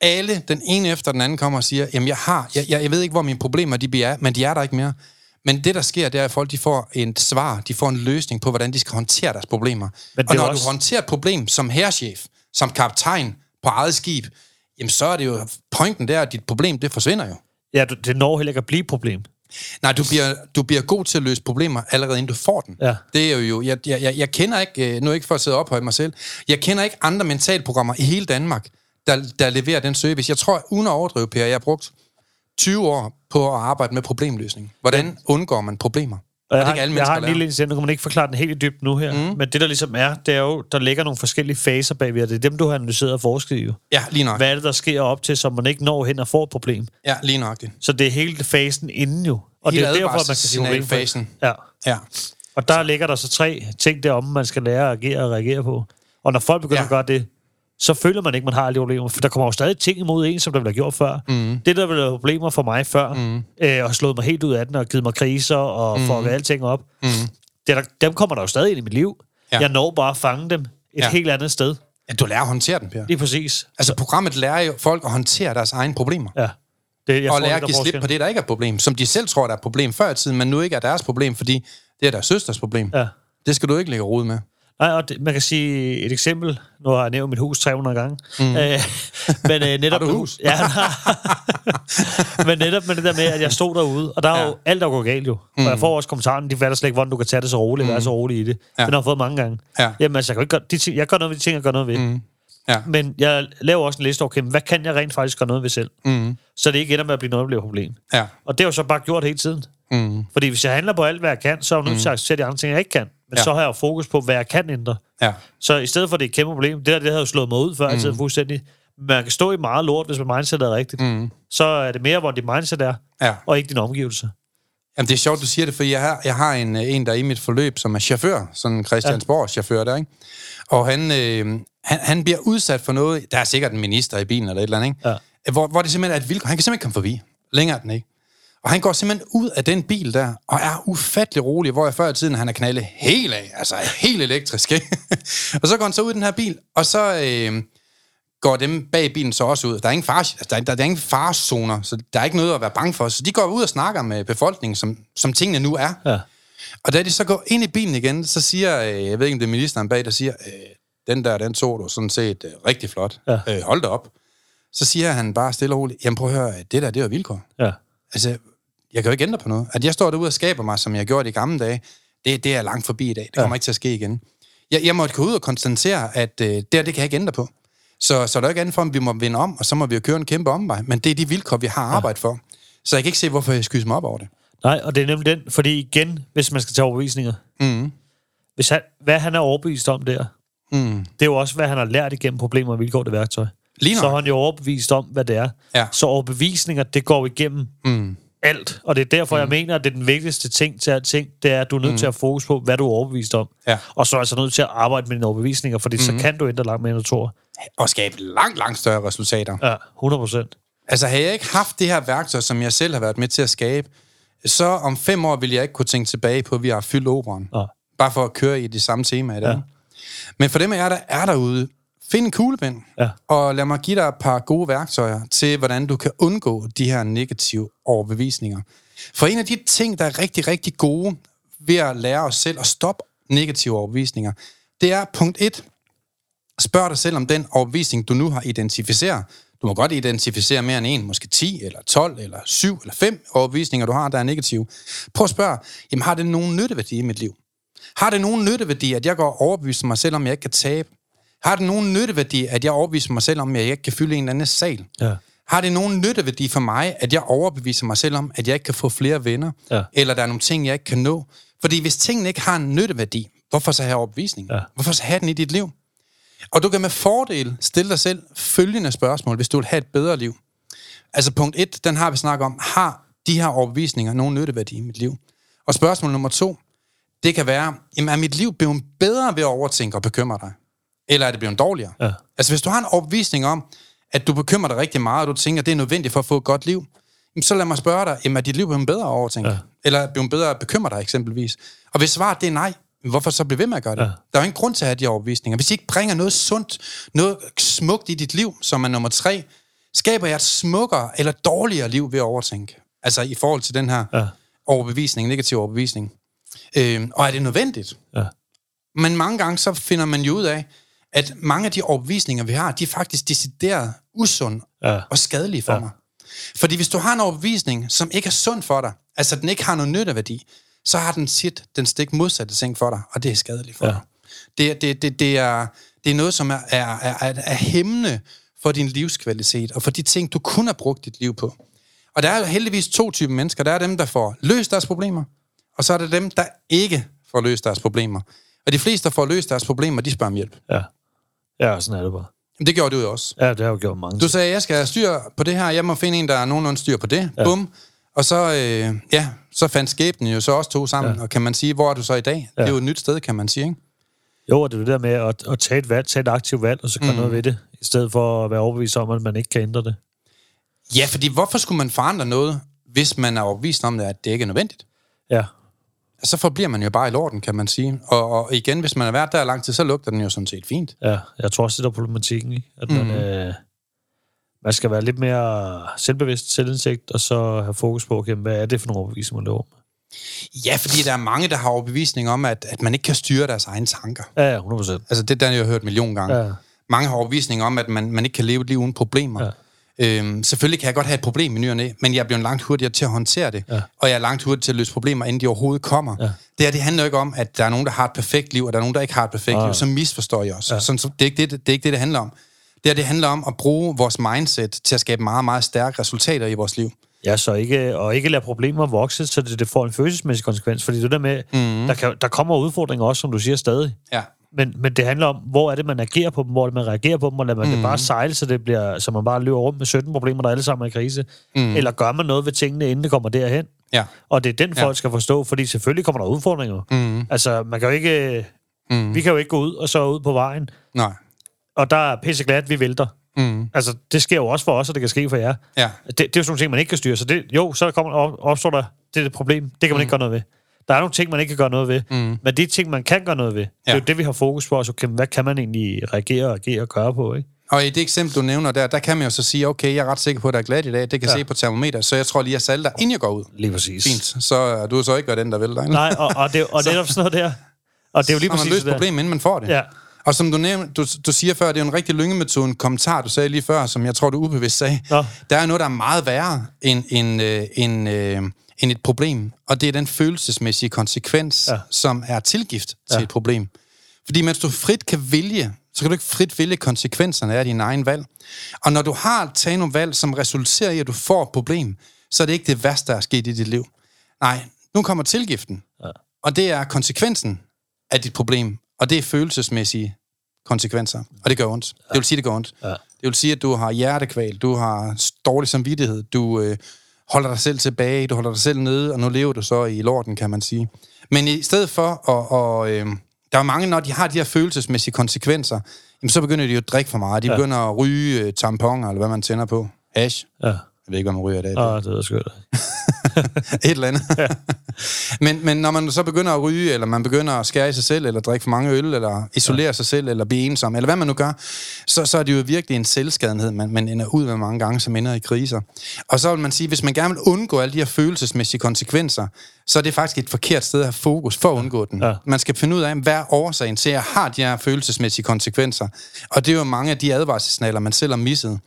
Alle, den ene efter den anden, kommer og siger, jamen jeg har, jeg, jeg, jeg ved ikke, hvor mine problemer de er, men de er der ikke mere. Men det, der sker, det er, at folk de får et svar, de får en løsning på, hvordan de skal håndtere deres problemer. Men det og når også- du håndterer et problem som herrchef, som kaptajn på eget skib, jamen så er det jo, pointen der, at dit problem, det forsvinder jo. Ja, det når heller ikke at blive et problem. Nej, du bliver, du bliver god til at løse problemer, allerede inden du får den. Ja. Det er jo, jeg, jeg, jeg, jeg kender ikke, øh, nu ikke for at sidde op højt mig selv, jeg kender ikke andre mentalprogrammer i hele Danmark, der, der leverer den service. Jeg tror, uden at overdrive, Per, jeg har brugt 20 år på at arbejde med problemløsning. Hvordan undgår man problemer? Og jeg det har, alle jeg har en lille incident, nu kan man ikke forklare den helt i dybden nu her, mm. men det der ligesom er, det er jo, der ligger nogle forskellige faser bagved, og det er dem, du har analyseret og forsket i jo. Ja, lige nok. Hvad er det, der sker op til, så man ikke når hen og får et problem? Ja, lige nok det. Så det er hele fasen inden jo. Og Hele det er derfor, at man kan sige advarselssignalfasen. Ja. Ja. Og der ligger der så tre ting derom, man skal lære at agere og reagere på. Og når folk begynder ja. at gøre det, så føler man ikke, man har alle de problemer. For der kommer jo stadig ting imod en, som der ville have gjort før. Mm. Det, der ville have problemer for mig før, mm. øh, og slået mig helt ud af den, og givet mig kriser, og mm. fucket alting op, mm. det er der, dem kommer der jo stadig ind i mit liv. Ja. Jeg når bare at fange dem et Ja. helt andet sted. ja. Du lærer at håndtere den, Per. Lige præcis. Altså, programmet lærer jo folk at håndtere deres egne problemer. Ja. Det, jeg og lære det at er give slip på det, der ikke er et problem. Som de selv tror, der er et problem før i tiden, men nu ikke er deres problem, fordi det er deres søsters problem. Ja. Det skal du ikke lægge rod med. Nej, og det, man kan sige et eksempel. Nu har jeg nævnt mit hus 300 gange. Mm. Øh, men øh, [LAUGHS] netop Har du hus? Ja, [LAUGHS] men netop med det der med, at jeg stod derude, og der er jo Ja. alt, der går galt jo. Mm. Og jeg får også kommentaren, de fatter slet ikke, hvordan du kan tage det så roligt, mm. være så rolig i det. Ja. Den har jeg fået mange gange. Ja. Jamen altså, jeg, kan jo ikke gøre, de ting, jeg gør noget ved de ting, jeg gør noget ved. Mm. Ja. Men jeg laver også en liste over, okay, hvad kan jeg rent faktisk gøre noget ved selv? Mm. Så det ikke ender med at blive noget, der bliver et problem. Ja. Og det har jeg jo så bare gjort hele tiden. Mm. Fordi hvis jeg handler på alt, hvad jeg kan, så er jeg nødt til at acceptere de andre ting, jeg ikke kan. Men Ja. så har jeg fokus på, hvad jeg kan ændre. Ja. Så i stedet for, at det er et kæmpe problem, det der, det havde jo slået mig ud før, mm. fuldstændig. Man kan stå i meget lort, hvis man mindset er rigtigt. Mm. Så er det mere, hvor dit mindset er, Ja. og ikke din omgivelse. Jamen, det er sjovt, du siger det, for jeg har, jeg har en, øh, en, der er i mit forløb, som er chauffør, sådan en Christiansborg-chauffør der, ikke? Og han, øh, han, han bliver udsat for noget, der er sikkert en minister i bilen eller et eller andet, ikke? Ja. Hvor, hvor det simpelthen er et vilkår. Han kan simpelthen ikke komme forbi. Længere er den ikke. Og han går simpelthen ud af den bil der, og er ufattelig rolig, hvor jeg før i tiden, han er knaldet helt af, altså helt elektrisk, [LAUGHS] og så går han så ud i den her bil, og så øh, går dem bag bilen så også ud. Der er ingen, far, altså, der, er, der er ingen farezoner, så der er ikke noget at være bange for. Så de går ud og snakker med befolkningen, som, som tingene nu er. Ja. Og da de så går ind i bilen igen, så siger, øh, jeg ved ikke om det er ministeren bag, der siger, øh, den der, den tog du sådan set øh, rigtig flot. Ja. Øh, hold da op. Så siger han bare stille og roligt, jamen prøv at høre, det der, det er vilkår. Ja. Altså, jeg kan jo ikke ændre på noget. At jeg står derude og skaber mig, som jeg gjorde i gamle dage, det, det er langt forbi i dag. Det kommer ja. ikke til at ske igen. Jeg, jeg måtte gå ud og konstatere, at øh, det her, det kan jeg ikke ændre på. Så, så er der ikke andet for, at vi må vinde om, og så må vi jo køre en kæmpe omvej. Men det er de vilkår, vi har arbejdet for. Så jeg kan ikke se, hvorfor jeg skyder mig op over det. Nej, og det er nemlig den, fordi igen, hvis man skal tage overbevisninger, Mm. hvis han, hvad han er overbevist om der, Mm. det er jo også, hvad han har lært igennem problemer og vilkår, det værktøj. Lige Så er han jo overbevist om, hvad det er. Ja. Så overbevisninger, det går igennem Mm. alt. Og det er derfor, mm. jeg mener, at det er den vigtigste ting til alting, det er, at du er nødt mm. til at fokus på, hvad du er overbevist om. Ja. Og så er altså nødt til at arbejde med dine overbevisninger, fordi mm. så kan du ændre langt mere, end du tror. Og skabe langt, langt større resultater. Ja, 100 procent. Altså, havde jeg ikke haft det her værktøj, som jeg selv har været med til at skabe, så om fem år ville jeg ikke kunne tænke tilbage på, at vi har fyldt operan. Ja. Bare for at køre i det samme tema i dag. Ja. Men for dem af jer, der er derude, find en kuglepen, Ja. og lad mig give dig et par gode værktøjer til, hvordan du kan undgå de her negative overbevisninger. For en af de ting, der er rigtig, rigtig gode ved at lære os selv at stoppe negative overbevisninger, det er punkt 1. Spørg dig selv om den overbevisning, du nu har identificeret. Du må godt identificere mere end en, måske 10, eller 12, eller 7, eller 5 overbevisninger, du har, der er negative. Prøv at spørge, jamen har det nogen nytteværdi i mit liv? Har det nogen nytteværdi, at jeg går overbevist mig selv om, at jeg ikke kan tabe? Har det nogen nytteværdi, at jeg overbeviser mig selv om, at jeg ikke kan fylde en eller anden sal? Ja. Har det nogen nytteværdi for mig, at jeg overbeviser mig selv om, at jeg ikke kan få flere venner? Ja. Eller der er nogle ting, jeg ikke kan nå? Fordi hvis tingene ikke har en nytteværdi, hvorfor så have overbevisning? Ja. Hvorfor så have den i dit liv? Og du kan med fordel stille dig selv følgende spørgsmål, hvis du vil have et bedre liv. Altså punkt 1, den har vi snakket om. Har de her overbevisninger nogen nytteværdi i mit liv? Og spørgsmål nummer to, det kan være, jamen er mit liv blevet bedre ved at overtænke og bekymre dig? Eller er det blevet dårligere? Ja. Altså hvis du har en overbevisning om, at du bekymrer dig rigtig meget, og du tænker, at det er nødvendigt for at få et godt liv, så lad mig spørge dig, jamen er dit liv blevet bedre overtænke? Ja. Eller er blevet bedre at bekymre dig eksempelvis? Og hvis svaret det er nej, hvorfor så blive ved med at gøre det? Ja. Der er jo ingen grund til at have de overbevisninger. Hvis de ikke bringer noget sundt, noget smukt i dit liv, som er nummer tre, skaber jeg et smukkere eller dårligere liv ved at overtænke. Altså i forhold til den her ja. overbevisning, negativ overbevisning. Øh, og er det nødvendigt? Ja. Men mange gange så finder man jo ud af, at mange af de overbevisninger, vi har, de er faktisk decideret usunde Ja. og skadelige for Ja. mig. Fordi hvis du har en overbevisning, som ikke er sund for dig, altså den ikke har nogen nytteværdi, så har den sit den stik modsatte ting for dig, og det er skadeligt for Ja. dig. Det, det, det, det, er, det er noget, som er, er, er, er, er hæmmende for din livskvalitet, og for de ting, du kun har brugt dit liv på. Og der er jo heldigvis to typer mennesker. Der er dem, der får løst deres problemer, og så er der dem, der ikke får løst deres problemer. Og de fleste, der får løst deres problemer, de spørger om hjælp. Ja. Ja, sådan er det bare. Det gjorde du jo også. Ja, det har jo gjort mange. Du sagde, jeg skal have styr på det her. Jeg må finde en, der er nogenlunde styr på det. Ja. Bum. Og så, øh, ja, så fandt skæbnen jo så også to sammen. Ja. Og kan man sige, hvor er du så i dag? Ja. Det er jo et nyt sted, kan man sige, ikke? Jo, og det er det der med at, at tage et valg, tage et aktivt valg, og så gøre mm. noget ved det, i stedet for at være overbevist om, at man ikke kan ændre det. Ja, fordi hvorfor skulle man forandre noget, hvis man er overbevist om det, at det ikke er nødvendigt? Ja, Så forbliver man jo bare i lorden, kan man sige. Og, og igen, hvis man har været der lang tid, så lugter den jo sådan set fint. ja. Jeg tror også, det er problematikken, ikke? At man, Mhm. øh, man skal være lidt mere selvbevidst, selvindsigt, og så have fokus på, okay, hvad er det for nogle overbevisninger, man lever med? Ja, fordi der er mange, der har overbevisning om, at, at man ikke kan styre deres egne tanker. Ja, ja, 100 procent. Altså, det der har jeg hørt en million gange. Ja. Mange har overbevisning om, at man, man ikke kan leve et liv uden problemer. Ja. Øhm, selvfølgelig kan jeg godt have et problem i ny og næ, men jeg bliver langt hurtigere til at håndtere det. Ja. Og jeg er langt hurtigere til at løse problemer, inden de overhovedet kommer. Ja. Det her, det handler jo ikke om, at der er nogen, der har et perfekt liv, og der er nogen, der ikke har et perfekt Nej. liv. Så misforstår jeg også. Ja. Sådan, så det, er ikke det, det er ikke det, det handler om. Det her, det handler om at bruge vores mindset til at skabe meget, meget stærke resultater i vores liv. Ja, så ikke, og ikke lade problemer vokse, så det, det får en følelsesmæssig konsekvens. Fordi det der med, mm. der, kan, der kommer udfordringer også, som du siger, stadig. Ja. Men, men det handler om, hvor er det, man agerer på dem, hvor er det, man reagerer på dem, og lader man mm. det bare sejle, så, det bliver, så man bare løber rundt med 17 problemer, der alle sammen er i krise. Mm. Eller gør man noget ved tingene, inden det kommer derhen? Ja. Og det er den, folk Ja. skal forstå, fordi selvfølgelig kommer der udfordringer. Mm. Altså, man kan jo ikke... Mm. Vi kan jo ikke gå ud og så ud på vejen, Nej. og der er pisse glat, vi vælter. Mm. Altså, det sker jo også for os, og det kan ske for jer. Ja. Det, det er jo sådan nogle ting, man ikke kan styre. Så det, jo, så kommer, op, opstår der det, er et problem. Det kan man mm. ikke gøre noget ved. Der er nogle ting, man ikke kan gøre noget ved. Mm. Men de ting, man kan gøre noget ved, ja. det er jo det, vi har fokus på. Altså, okay, hvad kan man egentlig reagere, agere og gøre på, ikke? Og i det eksempel, du nævner der, der kan man jo så sige, okay, jeg er ret sikker på, at der er glat i dag. Det kan ja. se på termometer, så jeg tror lige, at salter, inden jeg går ud. Lige præcis. Fint. Så er du så ikke den, der vil dig. Nej, og, og, det, og [LAUGHS] det er sådan noget der. Og det er jo lige så præcis man løst problemet, inden man får det. Ja. Og som du, nævner, du, du siger før, det er jo en rigtig lyngemetode, en kommentar, du sagde lige før, som jeg tror, du ubevidst sagde. Nå. Der er noget, der er meget værre end, end, øh, end, øh, end et problem, og det er den følelsesmæssige konsekvens, Ja. som er tilgift til Ja. et problem. Fordi mens du frit kan vælge, så kan du ikke frit vælge konsekvenserne af din egen valg. Og når du har taget nogle valg, som resulterer i, at du får et problem, så er det ikke det værste, der er sket i dit liv. Nej, nu kommer tilgiften. Ja. Og det er konsekvensen af dit problem, og det er følelsesmæssige konsekvenser. Og det gør ondt. Det vil sige, det gør ondt. Ja. Det vil sige, at du har hjertekval, du har dårlig samvittighed, du øh, holder dig selv tilbage, du holder dig selv nede, og nu lever du så i lorten, kan man sige. Men i stedet for, at, og, øh, der er mange, når de har de her følelsesmæssige konsekvenser, jamen, så begynder de jo at drikke for meget. De Ja. begynder at ryge øh, tamponer, eller hvad man tænder på. Hash. Ja. Jeg ved ikke, hvad man ryger i dag. Ah, det er skørt. [LAUGHS] [LAUGHS] Et eller andet. Ja. [LAUGHS] men, men når man så begynder at ryge, eller man begynder at skære i sig selv, eller drikke for mange øl, eller isolere ja. sig selv, eller blive ensom, eller hvad man nu gør, så, så er det jo virkelig en selvskadenhed, man, man ender ud med mange gange, som ender i kriser. Og så vil man sige, hvis man gerne vil undgå alle de her følelsesmæssige konsekvenser, så er det faktisk et forkert sted at have fokus for at undgå den. Ja. Man skal finde ud af, hvad er årsagen til, at jeg har de her følelsesmæssige konsekvenser. Og det er jo mange af de advarselssignaler, man selv har misset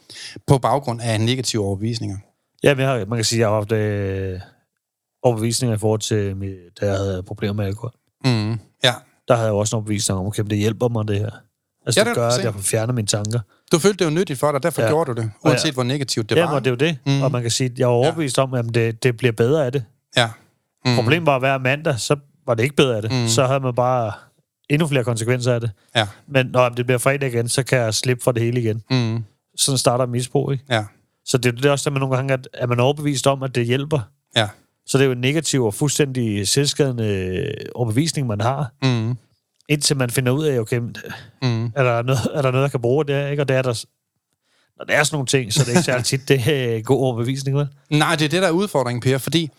på baggrund af negative overbevisninger. Ja, men jeg man kan sige, at jeg har haft øh, overbevisninger i forhold til, da jeg havde problemer med alkohol. Mm. Ja, Der havde jeg også en overbevisning om, okay, det hjælper mig, det her. Altså, Ja, ja, det det gør, at jeg får fjernet mine tanker. Du følte det jo nyttigt for dig, derfor ja. Ja. gjorde du det, uanset ja. hvor negativt det Det var. Og det er jo det. Mm. Og man kan sige, at jeg var overbevist ja. om, at det, det bliver bedre af det. Ja. Mm. Problemet var, at hver mandag, så var det ikke bedre af det. Mm. Så havde man bare endnu flere konsekvenser af det. Ja. Men når det bliver fredag igen, så kan jeg slippe for det hele igen. Mm. Sådan starter misbrug, ikke? Ja. Så det, det er også der, man nogle gange, at, at man er overbevist om, at det hjælper. Ja. Så det er jo en negativ og fuldstændig selvskadende overbevisning, man har. Mm. Indtil man finder ud af, okay, Mm. er der noget, er der noget jeg kan bruge det her, ikke? Og det er der, når det er sådan nogle ting, så er det ikke særlig tit, det er en god overbevisning, vel? Nej, det er det, der er udfordringen, Per, fordi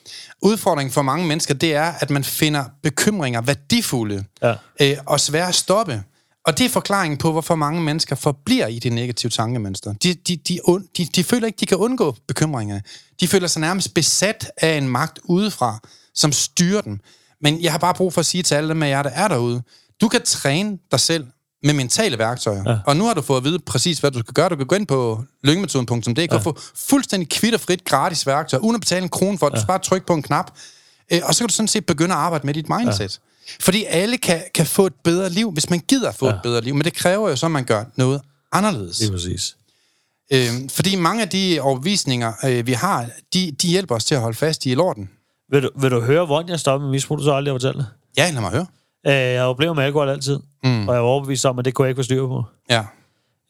udfordringen for mange mennesker, det er, at man finder bekymringer værdifulde Ja. øh, og svære at stoppe. Og det er forklaringen på, hvorfor mange mennesker forbliver i det negative tankemønster. De, de, de, und, de, de føler ikke, de kan undgå bekymringerne. De føler sig nærmest besat af en magt udefra, som styrer dem. Men jeg har bare brug for at sige til alle dem af jer, der er derude, du kan træne dig selv med mentale værktøjer. Ja. Og nu har du fået at vide præcis, hvad du skal gøre. Du kan gå ind på lyngemetoden.dk ja. og få fuldstændig kvitterfrit gratis værktøj, uden at betale en krone for det. Du skal bare trykke på en knap. Øh, og så kan du sådan set begynde at arbejde med dit mindset. Ja. Fordi alle kan, kan få et bedre liv, hvis man gider få ja. et bedre liv. Men det kræver jo så, at man gør noget anderledes. Det er præcis. Øh, fordi mange af de overbevisninger, øh, vi har, de, de hjælper os til at holde fast i lorten. Vil du, vil du høre, hvordan jeg stoppede med misbrug, du så aldrig har fortalt? Ja, lad mig høre. Øh, Jeg problemer med alkohol altid, Mm. og jeg var overbevist om, at det kunne jeg ikke få styr på. Ja.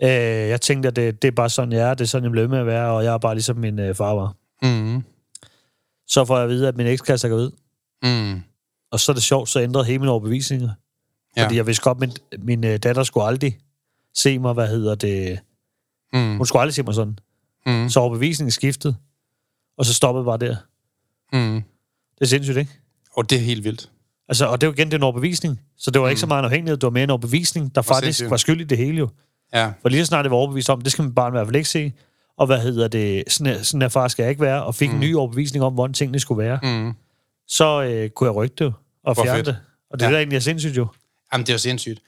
Øh, Jeg tænkte, at det, det er bare sådan, jeg er, det er sådan, jeg ved med at være, og jeg er bare ligesom min øh, far var. Mm. Så får jeg at vide, at min ekskæreste er gravid, Mm. Og så er det sjovt, så ændrede hele min overbevisninger. Ja. Fordi jeg vidste godt, min, min øh, datter skulle aldrig se mig, hvad hedder det... Mm. Hun skulle aldrig se mig sådan. Mm. Så overbevisningen skiftede, og så stoppede bare der. Mm. Det er sindssygt, ikke? Og det er helt vildt. Altså, og det jo igen det er en overbevisning. Så det var ikke så meget en afhængighed, det var mere en overbevisning, der faktisk sindssygt. var skyld i det hele jo. Ja. For lige så snart det var overbevist om, det skal man bare i hvert fald ikke se. Og hvad hedder det, sådan her, sådan her far skal jeg ikke være, og fik mm. en ny overbevisning om, hvordan tingene skulle være. Mm. Så øh, kunne jeg rykke det Hvor fjerne fedt. det. Og det er Ja. der egentlig er sindssygt jo. Jamen, det er jo sindssygt.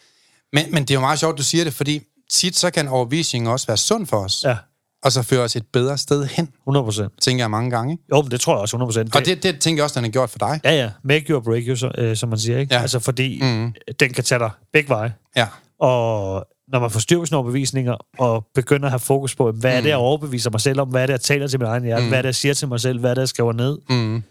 Men, men det er jo meget sjovt, du siger det, fordi tit så kan overbevisningen også være sund for os, Ja, og så føre os et bedre sted hen, 100 procent. tænker jeg mange gange. Jo, men det tror jeg også 100 procent. Og det, det tænker jeg også, den har gjort for dig. Ja, ja. Make you or break you, så, øh, som man siger, ikke? Ja. Altså, fordi Mm. mm. den kan tage dig begge veje. Ja. Og når man får styr på sine overbevisninger, og begynder at have fokus på, hvad er det, jeg overbeviser mig selv om, hvad er det, jeg taler til min egen hjerte, mm. hvad er det, jeg siger til mig selv, hvad er det, jeg skriver ned, Mm.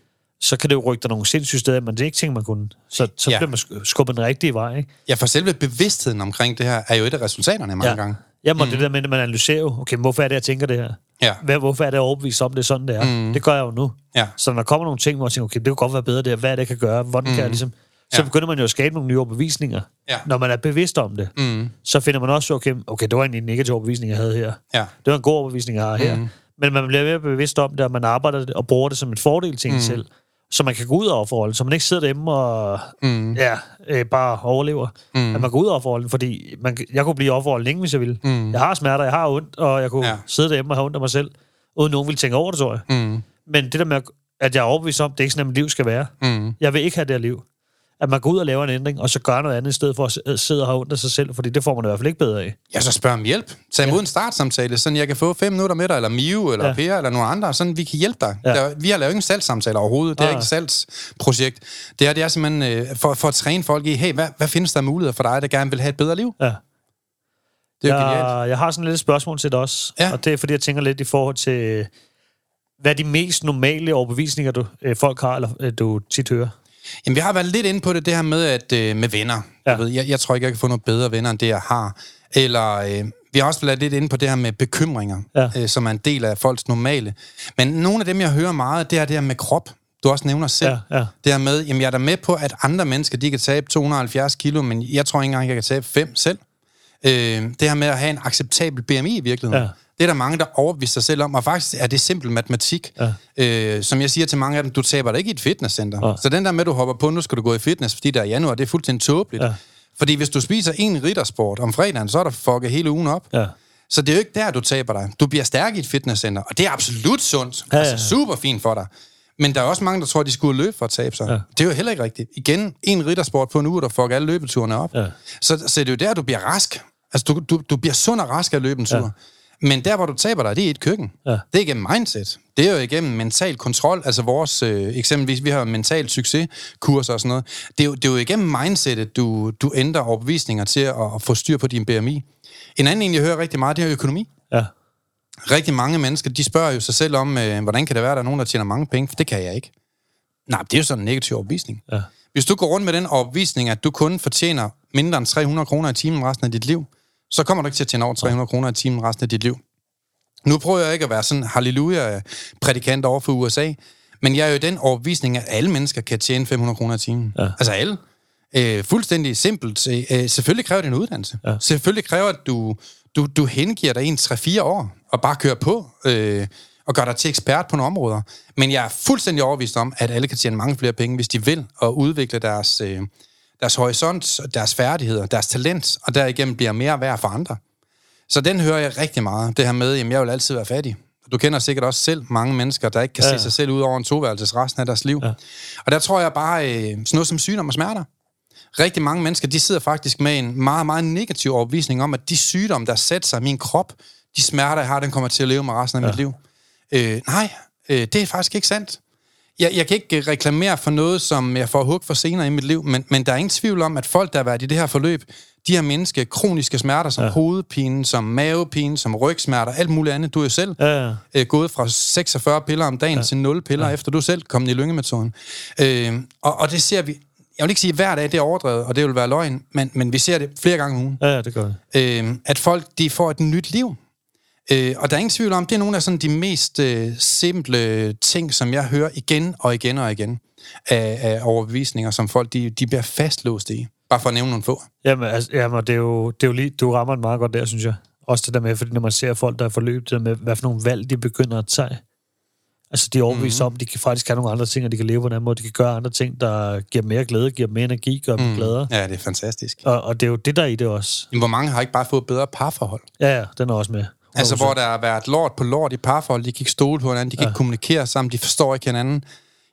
Så kan det jo rykke dig nogle sindssyge steder, men det ikke ting, man kunne. Så, så Ja. bliver man sk- skubbet den rigtige vej, ikke? Ja, for selve bevidstheden omkring det her, er jo et af resultaterne mange Ja. gange. Jamen, mm. det der med, at man analyserer jo, okay, hvorfor er det, jeg tænker det her? Ja. Hvad, hvorfor er det, er overbevist om, det er sådan, det er? Mm. Det gør jeg jo nu. Ja. Så når der kommer nogle ting, hvor jeg tænker, okay, det kunne godt være bedre der, hvad er det, jeg kan gøre? Hvordan mm. kan jeg ligesom... så Ja. begynder man jo at skabe nogle nye overbevisninger. Ja. Når man er bevidst om det, Mm. så finder man også, okay, okay, det var egentlig en negativ overbevisning, jeg havde her. Ja. Det var en god overbevisning, jeg har her. Mhm. Men man bliver mere bevidst om det, og man arbejder det, og bruger det som en fordel til en Mhm. selv. Så man kan gå ud over forholdet, så man ikke sidder derhjemme og Mm. ja, øh, bare overlever. Mm. At man går ud over forholdet, fordi man, jeg kunne blive overforholdet længe, hvis jeg ville. Mm. Jeg har smerter, jeg har ondt, og jeg kunne ja. sidde derhjemme og have ondt af mig selv, uden nogen ville tænke over det, tror jeg. Mm. Men det der med, at jeg er overbevist om, det er ikke sådan, at mit liv skal være. Mm. Jeg vil ikke have det her liv. At man går ud og laver en ændring, og så gør noget andet, i stedet for at s- sidde og have ondt af sig selv, fordi det får man i hvert fald ikke bedre af. Ja, så spørg om hjælp. Tag imod en startsamtale, sådan jeg kan få fem minutter med dig, eller Miu, eller ja. Ja. Per, eller nogle andre, sådan vi kan hjælpe dig. Ja. Der, vi har lavet ingen salgssamtaler overhovedet. Det er Nej. ikke et salgsprojekt. Det er, det er simpelthen øh, for, for at træne folk i, hey, hvad, hvad findes der muligheder for dig, der gerne vil have et bedre liv? Ja. Det er jo genialt. jeg, jeg har sådan lidt et spørgsmål til dig også, Ja. og det er, fordi jeg tænker lidt i forhold til, hvad er de mest normale overbevisninger, du, øh, folk har, eller øh, du tit hører? Jamen, vi har været lidt inde på det, det her med, at, øh, med venner. Ja. Jeg, ved, jeg, jeg tror ikke, jeg kan få noget bedre venner, end det, jeg har. Eller øh, vi har også været lidt inde på det her med bekymringer, Ja. øh, som er en del af folks normale. Men nogle af dem, jeg hører meget, det er det her med krop. Du også nævner selv. Ja, ja. Det her med, jamen jeg er da med på, at andre mennesker, de kan tabe 270 kilo, men jeg tror ikke engang, jeg kan tabe 5 selv. Øh, det her med at have en acceptabel BMI i virkeligheden. Ja. Det er der mange, der overbeviser sig selv om, og faktisk er det simpel matematik. Ja. Øh, som jeg siger til mange af dem, du taber dig ikke i et fitnesscenter. Ja. Så den der med, at du hopper på, nu skal du gå i fitness, fordi der er januar, det er fuldstændig tåbeligt. Ja. Fordi hvis du spiser en riddersport om fredagen, så er der fucket hele ugen op. Ja. Så det er jo ikke der, du taber dig. Du bliver stærk i et fitnesscenter, og det er absolut sundt. Ja, Ja, ja. ja. Altså super fint for dig. Men der er også mange, der tror, de skulle løbe for at tabe sig. Ja. Ja. Det er jo heller ikke rigtigt. Igen, en riddersport på en uge, der fucker alle løbeturene op. Ja. Så, så det er jo der, du bliver rask. Altså, du, du, du bliver sund og rask af at løbe en tur. Ja. Men der, hvor du taber dig, det er i et køkken. Ja. Det er igennem mindset. Det er jo igennem mental kontrol. Altså vores, øh, eksempelvis, vi har mental succeskurser og sådan noget. Det er jo, det er jo igennem mindsetet, du, du ændrer overbevisninger til at, at få styr på din BMI. En anden en, jeg hører rigtig meget, det er økonomi. Ja. Rigtig mange mennesker, de spørger jo sig selv om, øh, hvordan kan det være, at der er nogen, der tjener mange penge? For det kan jeg ikke. Nej, det er jo sådan en negativ overbevisning. Ja. Hvis du går rundt med den overbevisning, at du kun fortjener mindre end 300 kroner i timen resten af dit liv, så kommer du ikke til at tjene over 300 kroner i timen resten af dit liv. Nu prøver jeg ikke at være sådan halleluja-prædikant over for USA, men jeg er jo i den overbevisning, at alle mennesker kan tjene 500 kroner i timen. Ja. Altså alle. Øh, fuldstændig simpelt. Øh, selvfølgelig kræver det en uddannelse. Ja. Selvfølgelig kræver, at du, du, du hengiver dig en 3-4 år, og bare kører på, øh, og gør dig til ekspert på nogle områder. Men jeg er fuldstændig overbevist om, at alle kan tjene mange flere penge, hvis de vil, og udvikle deres, øh, deres horisont, deres færdigheder, deres talent, og derigennem bliver mere værd for andre. Så den hører jeg rigtig meget, det her med, at jeg vil altid være fattig. Du kender sikkert også selv mange mennesker, der ikke kan ja. Ja, se sig selv ud over en toværelses resten af deres liv. Ja. Og der tror jeg bare, øh, sådan noget som sygdom og smerter. Rigtig mange mennesker, de sidder faktisk med en meget, meget negativ overbevisning om, at de sygdomme, der sætter sig i min krop, de smerter, jeg har, den kommer til at leve med resten af ja. mit liv. Øh, nej, øh, det er faktisk ikke sandt. Jeg, jeg kan ikke øh, reklamere for noget, som jeg får hug for senere i mit liv, men, men der er ingen tvivl om, at folk, der har været i det her forløb, de har menneske kroniske smerter, som ja. hovedpine, som mavepine, som rygsmerter, alt muligt andet. Du er jo selv Ja, ja. øh, gået fra 46 piller om dagen ja. til 0 piller, ja. efter du selv kom i lyngemetoden. Øh, og, og det ser vi, jeg vil ikke sige at hver dag, det er overdrevet, og det vil være løgn, men, men vi ser det flere gange om ugen. Ja, ja, det gør det. Øh, at folk, de får et nyt liv. Øh, og der er ingen tvivl om, det er nogle af sådan de mest øh, simple ting, som jeg hører igen og igen og igen af, af overbevisninger, som folk de, de bliver fastlåst i. Bare for at nævne nogle få. Jamen, altså, jamen det, er jo, det er jo lige, du rammer den meget godt der, synes jeg. Også det der med, fordi når man ser folk, der er forløbet, det der med, hvad for nogle valg de begynder at tage. Altså, de er overbevist mm-hmm. om, de kan faktisk have nogle andre ting, og de kan leve på en anden måde. De kan gøre andre ting, der giver mere glæde, giver mere energi, gør dem mm. gladere. Ja, det er fantastisk. Og, og det er jo det, der er i det også. Men hvor mange har ikke bare fået bedre parforhold? Ja, ja, den er også med. Altså, 100%. hvor der har været lort på lort i parforhold, de kan ikke stole på hinanden, de kan ja. ikke kommunikere sammen, de forstår ikke hinanden.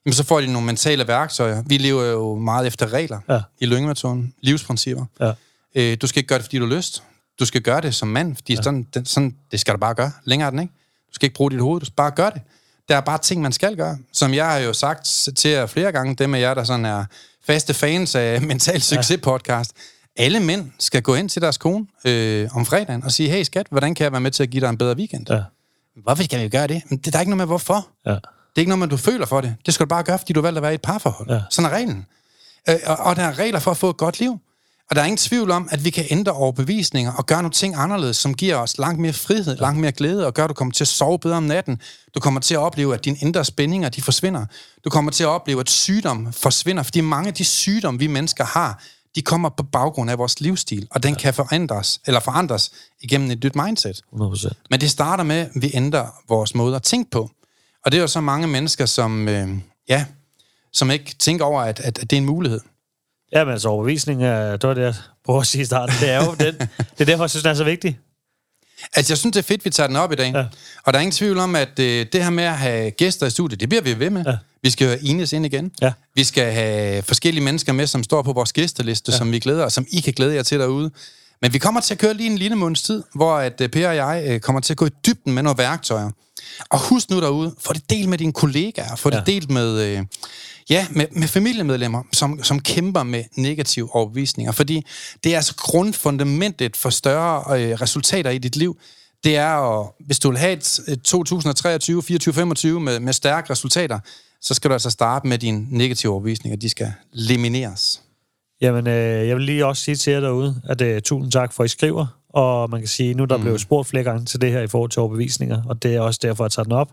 Jamen, så får de nogle mentale værktøjer. Vi lever jo meget efter regler Ja. i lyngemetoden, livsprincipper. Ja. Øh, du skal ikke gøre det, fordi du har lyst. Du skal gøre det som mand, fordi ja. sådan, den, sådan, det skal du bare gøre. Længere er den ikke. Du skal ikke bruge dit hoved, du skal bare gøre det. Der er bare ting, man skal gøre. Som jeg har jo sagt til jer flere gange, dem af jer, der sådan er faste fans af Mental Succes podcast. Alle mænd skal gå ind til deres kone øh, om fredagen og sige, hey skat, hvordan kan jeg være med til at give dig en bedre weekend? Ja. Hvorfor skal vi gøre det? Men det er der ikke noget med, hvorfor. Ja. Det er ikke noget med, du føler for det. Det skal du bare gøre, fordi du valgte at være i et parforhold. Ja. Sådan er reglen. Øh, og, og der er regler for at få et godt liv. Og der er ingen tvivl om, at vi kan ændre overbevisninger og gøre nogle ting anderledes, som giver os langt mere frihed, ja. langt mere glæde, og gør, at du kommer til at sove bedre om natten. Du kommer til at opleve, at dine indre spændinger, de forsvinder. Du kommer til at opleve, at sygdom forsvinder, fordi mange af de sygdomme, vi mennesker har, de kommer på baggrund af vores livsstil, og den ja. kan forandres, eller forandres igennem et nyt mindset. 100%. Men det starter med, at vi ændrer vores måde at tænke på. Og det er jo så mange mennesker, som, øh, ja, som ikke tænker over, at, at, at det er en mulighed. Ja, men altså overbevisning, er, det var det, jeg prøver at sige i starten. Det er jo den, [LAUGHS] det er derfor, jeg synes, den er så vigtig. Altså, jeg synes, det er fedt, vi tager den op i dag. Ja. Og der er ingen tvivl om, at øh, det her med at have gæster i studiet, det bliver vi ved med. Ja. Vi skal have Ines ind igen. Ja. Vi skal have forskellige mennesker med, som står på vores gæsteliste, ja. som vi glæder os, som I kan glæde jer til derude. Men vi kommer til at køre lige en lille måneds tid, hvor at øh, Per og jeg øh, kommer til at gå i dybden med nogle værktøjer. Og husk nu derude, få det delt med dine kollegaer, få ja. det delt med, øh, ja, med, med familiemedlemmer, som, som kæmper med negative overbevisninger. Fordi det er altså grundfundamentet for større øh, resultater i dit liv. Det er, at, hvis du vil have et, et 2023, 24, 25 med, med stærke resultater, så skal du altså starte med dine negative overbevisninger. De skal elimineres. Jamen, øh, jeg vil lige også sige til jer derude, at øh, tusind tak for, at I skriver. Og man kan sige, nu der mm. blev spurgt flere gange til det her i forhold til overbevisninger, og det er også derfor, jeg tager den op.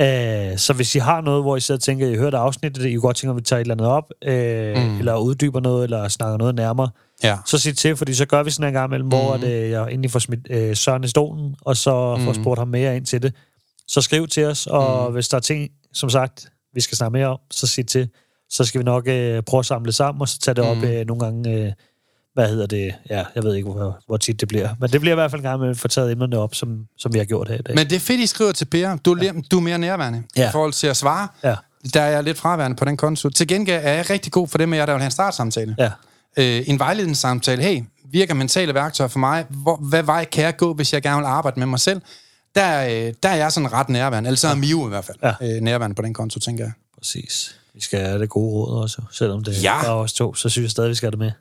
Øh, så hvis I har noget, hvor I sidder og tænker, at I hørte afsnittet, I godt tænke, at vi tager et eller andet op, øh, mm. eller uddyber noget, eller snakker noget nærmere, ja. så sig til, fordi så gør vi sådan en gang imellem, mm. hvor at, øh, jeg endelig får smidt øh, Søren i stolen, og så mm. får spurgt ham mere ind til det. Så skriv til os, og mm. hvis der er ting, som sagt, vi skal snakke mere om, så sig til. Så skal vi nok øh, prøve at samle sammen, og så tage det op mm. øh, nogle gange... Øh, hvad hedder det? Ja, jeg ved ikke, hvor, hvor tit det bliver. Men det bliver i hvert fald en gang med at få taget emnerne op, som, som vi har gjort her i dag. Men det er fedt, I skriver til Per. Du, ja. du er mere nærværende ja. i forhold til at svare. Ja. Der er jeg lidt fraværende på den konto. Til gengæld er jeg rigtig god for det med jer, der vil have en startsamtale. Ja. Øh, en vejledningssamtale. Hey, virker mentale værktøjer for mig? Hvor, hvad vej kan jeg gå, hvis jeg gerne vil arbejde med mig selv? Der, øh, der er jeg sådan ret nærværende. Eller så er Mio i hvert fald ja. øh, nærværende på den konto, tænker jeg. Præcis. Vi skal have det gode råd også, selvom det ja. er os to, så synes jeg stadig, vi skal have det med.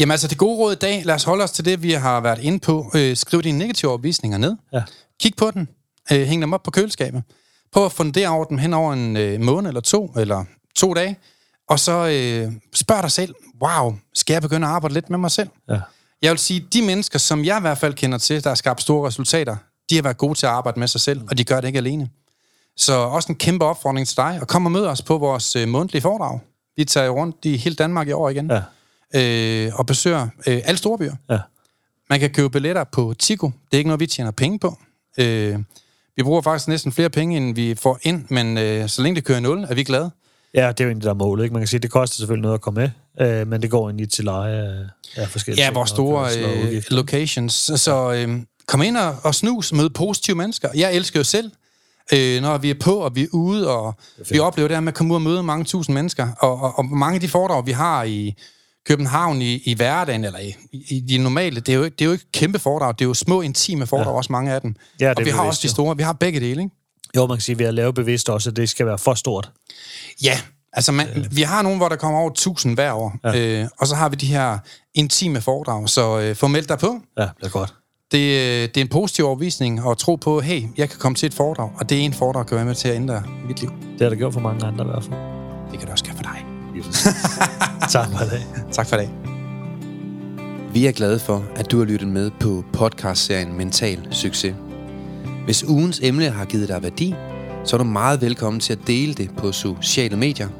Jamen altså, det gode råd i dag, lad os holde os til det, vi har været inde på. Øh, skriv dine negative opvisninger ned. Ja. Kig på den. Øh, hæng dem op på køleskabet. Prøv at fundere over dem hen over en øh, måned eller to, eller to dage. Og så øh, spørg dig selv, wow, skal jeg begynde at arbejde lidt med mig selv? Ja. Jeg vil sige, de mennesker, som jeg i hvert fald kender til, der har skabt store resultater, de har været gode til at arbejde med sig selv, og de gør det ikke alene. Så også en kæmpe opfordring til dig, at komme og møde os på vores øh, mundtlige foredrag. Vi tager rundt i hele Danmark i år igen, ja. øh, og besøger øh, alle store byer. Ja. Man kan købe billetter på Tico. Det er ikke noget, vi tjener penge på. Øh, vi bruger faktisk næsten flere penge, end vi får ind, men øh, så længe det kører nul, er vi glade. Ja, det er jo egentlig der mål. Ikke? Man kan sige, det koster selvfølgelig noget at komme med, øh, men det går egentlig til leje af, af forskellige Ja, vores store øh, locations. Så øh, kom ind og, og snus, mød positive mennesker. Jeg elsker jo selv øh, når vi er på, og vi er ude, og vi oplever det her med at komme ud og møde mange tusind mennesker. Og, og, og mange af de foredrag, vi har i København i, i hverdagen, eller i, i de normale, det er, jo, det er jo ikke kæmpe foredrag, det er jo små, intime foredrag, ja. også mange af dem. Ja, og vi bevidst, har også de store, vi har begge dele, ikke? Jo, man kan sige, at vi har lavet bevidst også, at det skal være for stort. Ja, altså man, øh. vi har nogle, hvor der kommer over 1000 hver år, ja. øh, og så har vi de her intime foredrag, så øh, få meldt dig på. Ja, det er godt. Det, øh, det er en positiv overvisning at tro på, hey, jeg kan komme til et foredrag, og det er en foredrag, der kan være med til at ændre mit liv. Det har det gjort for mange andre i hvert fald. Det kan det også gøre for dig. [LAUGHS] tak for det. Tak for det. Vi er glade for, at du har lyttet med på podcastserien Mental Succes. Hvis ugens emne har givet dig værdi, så er du meget velkommen til at dele det på sociale medier –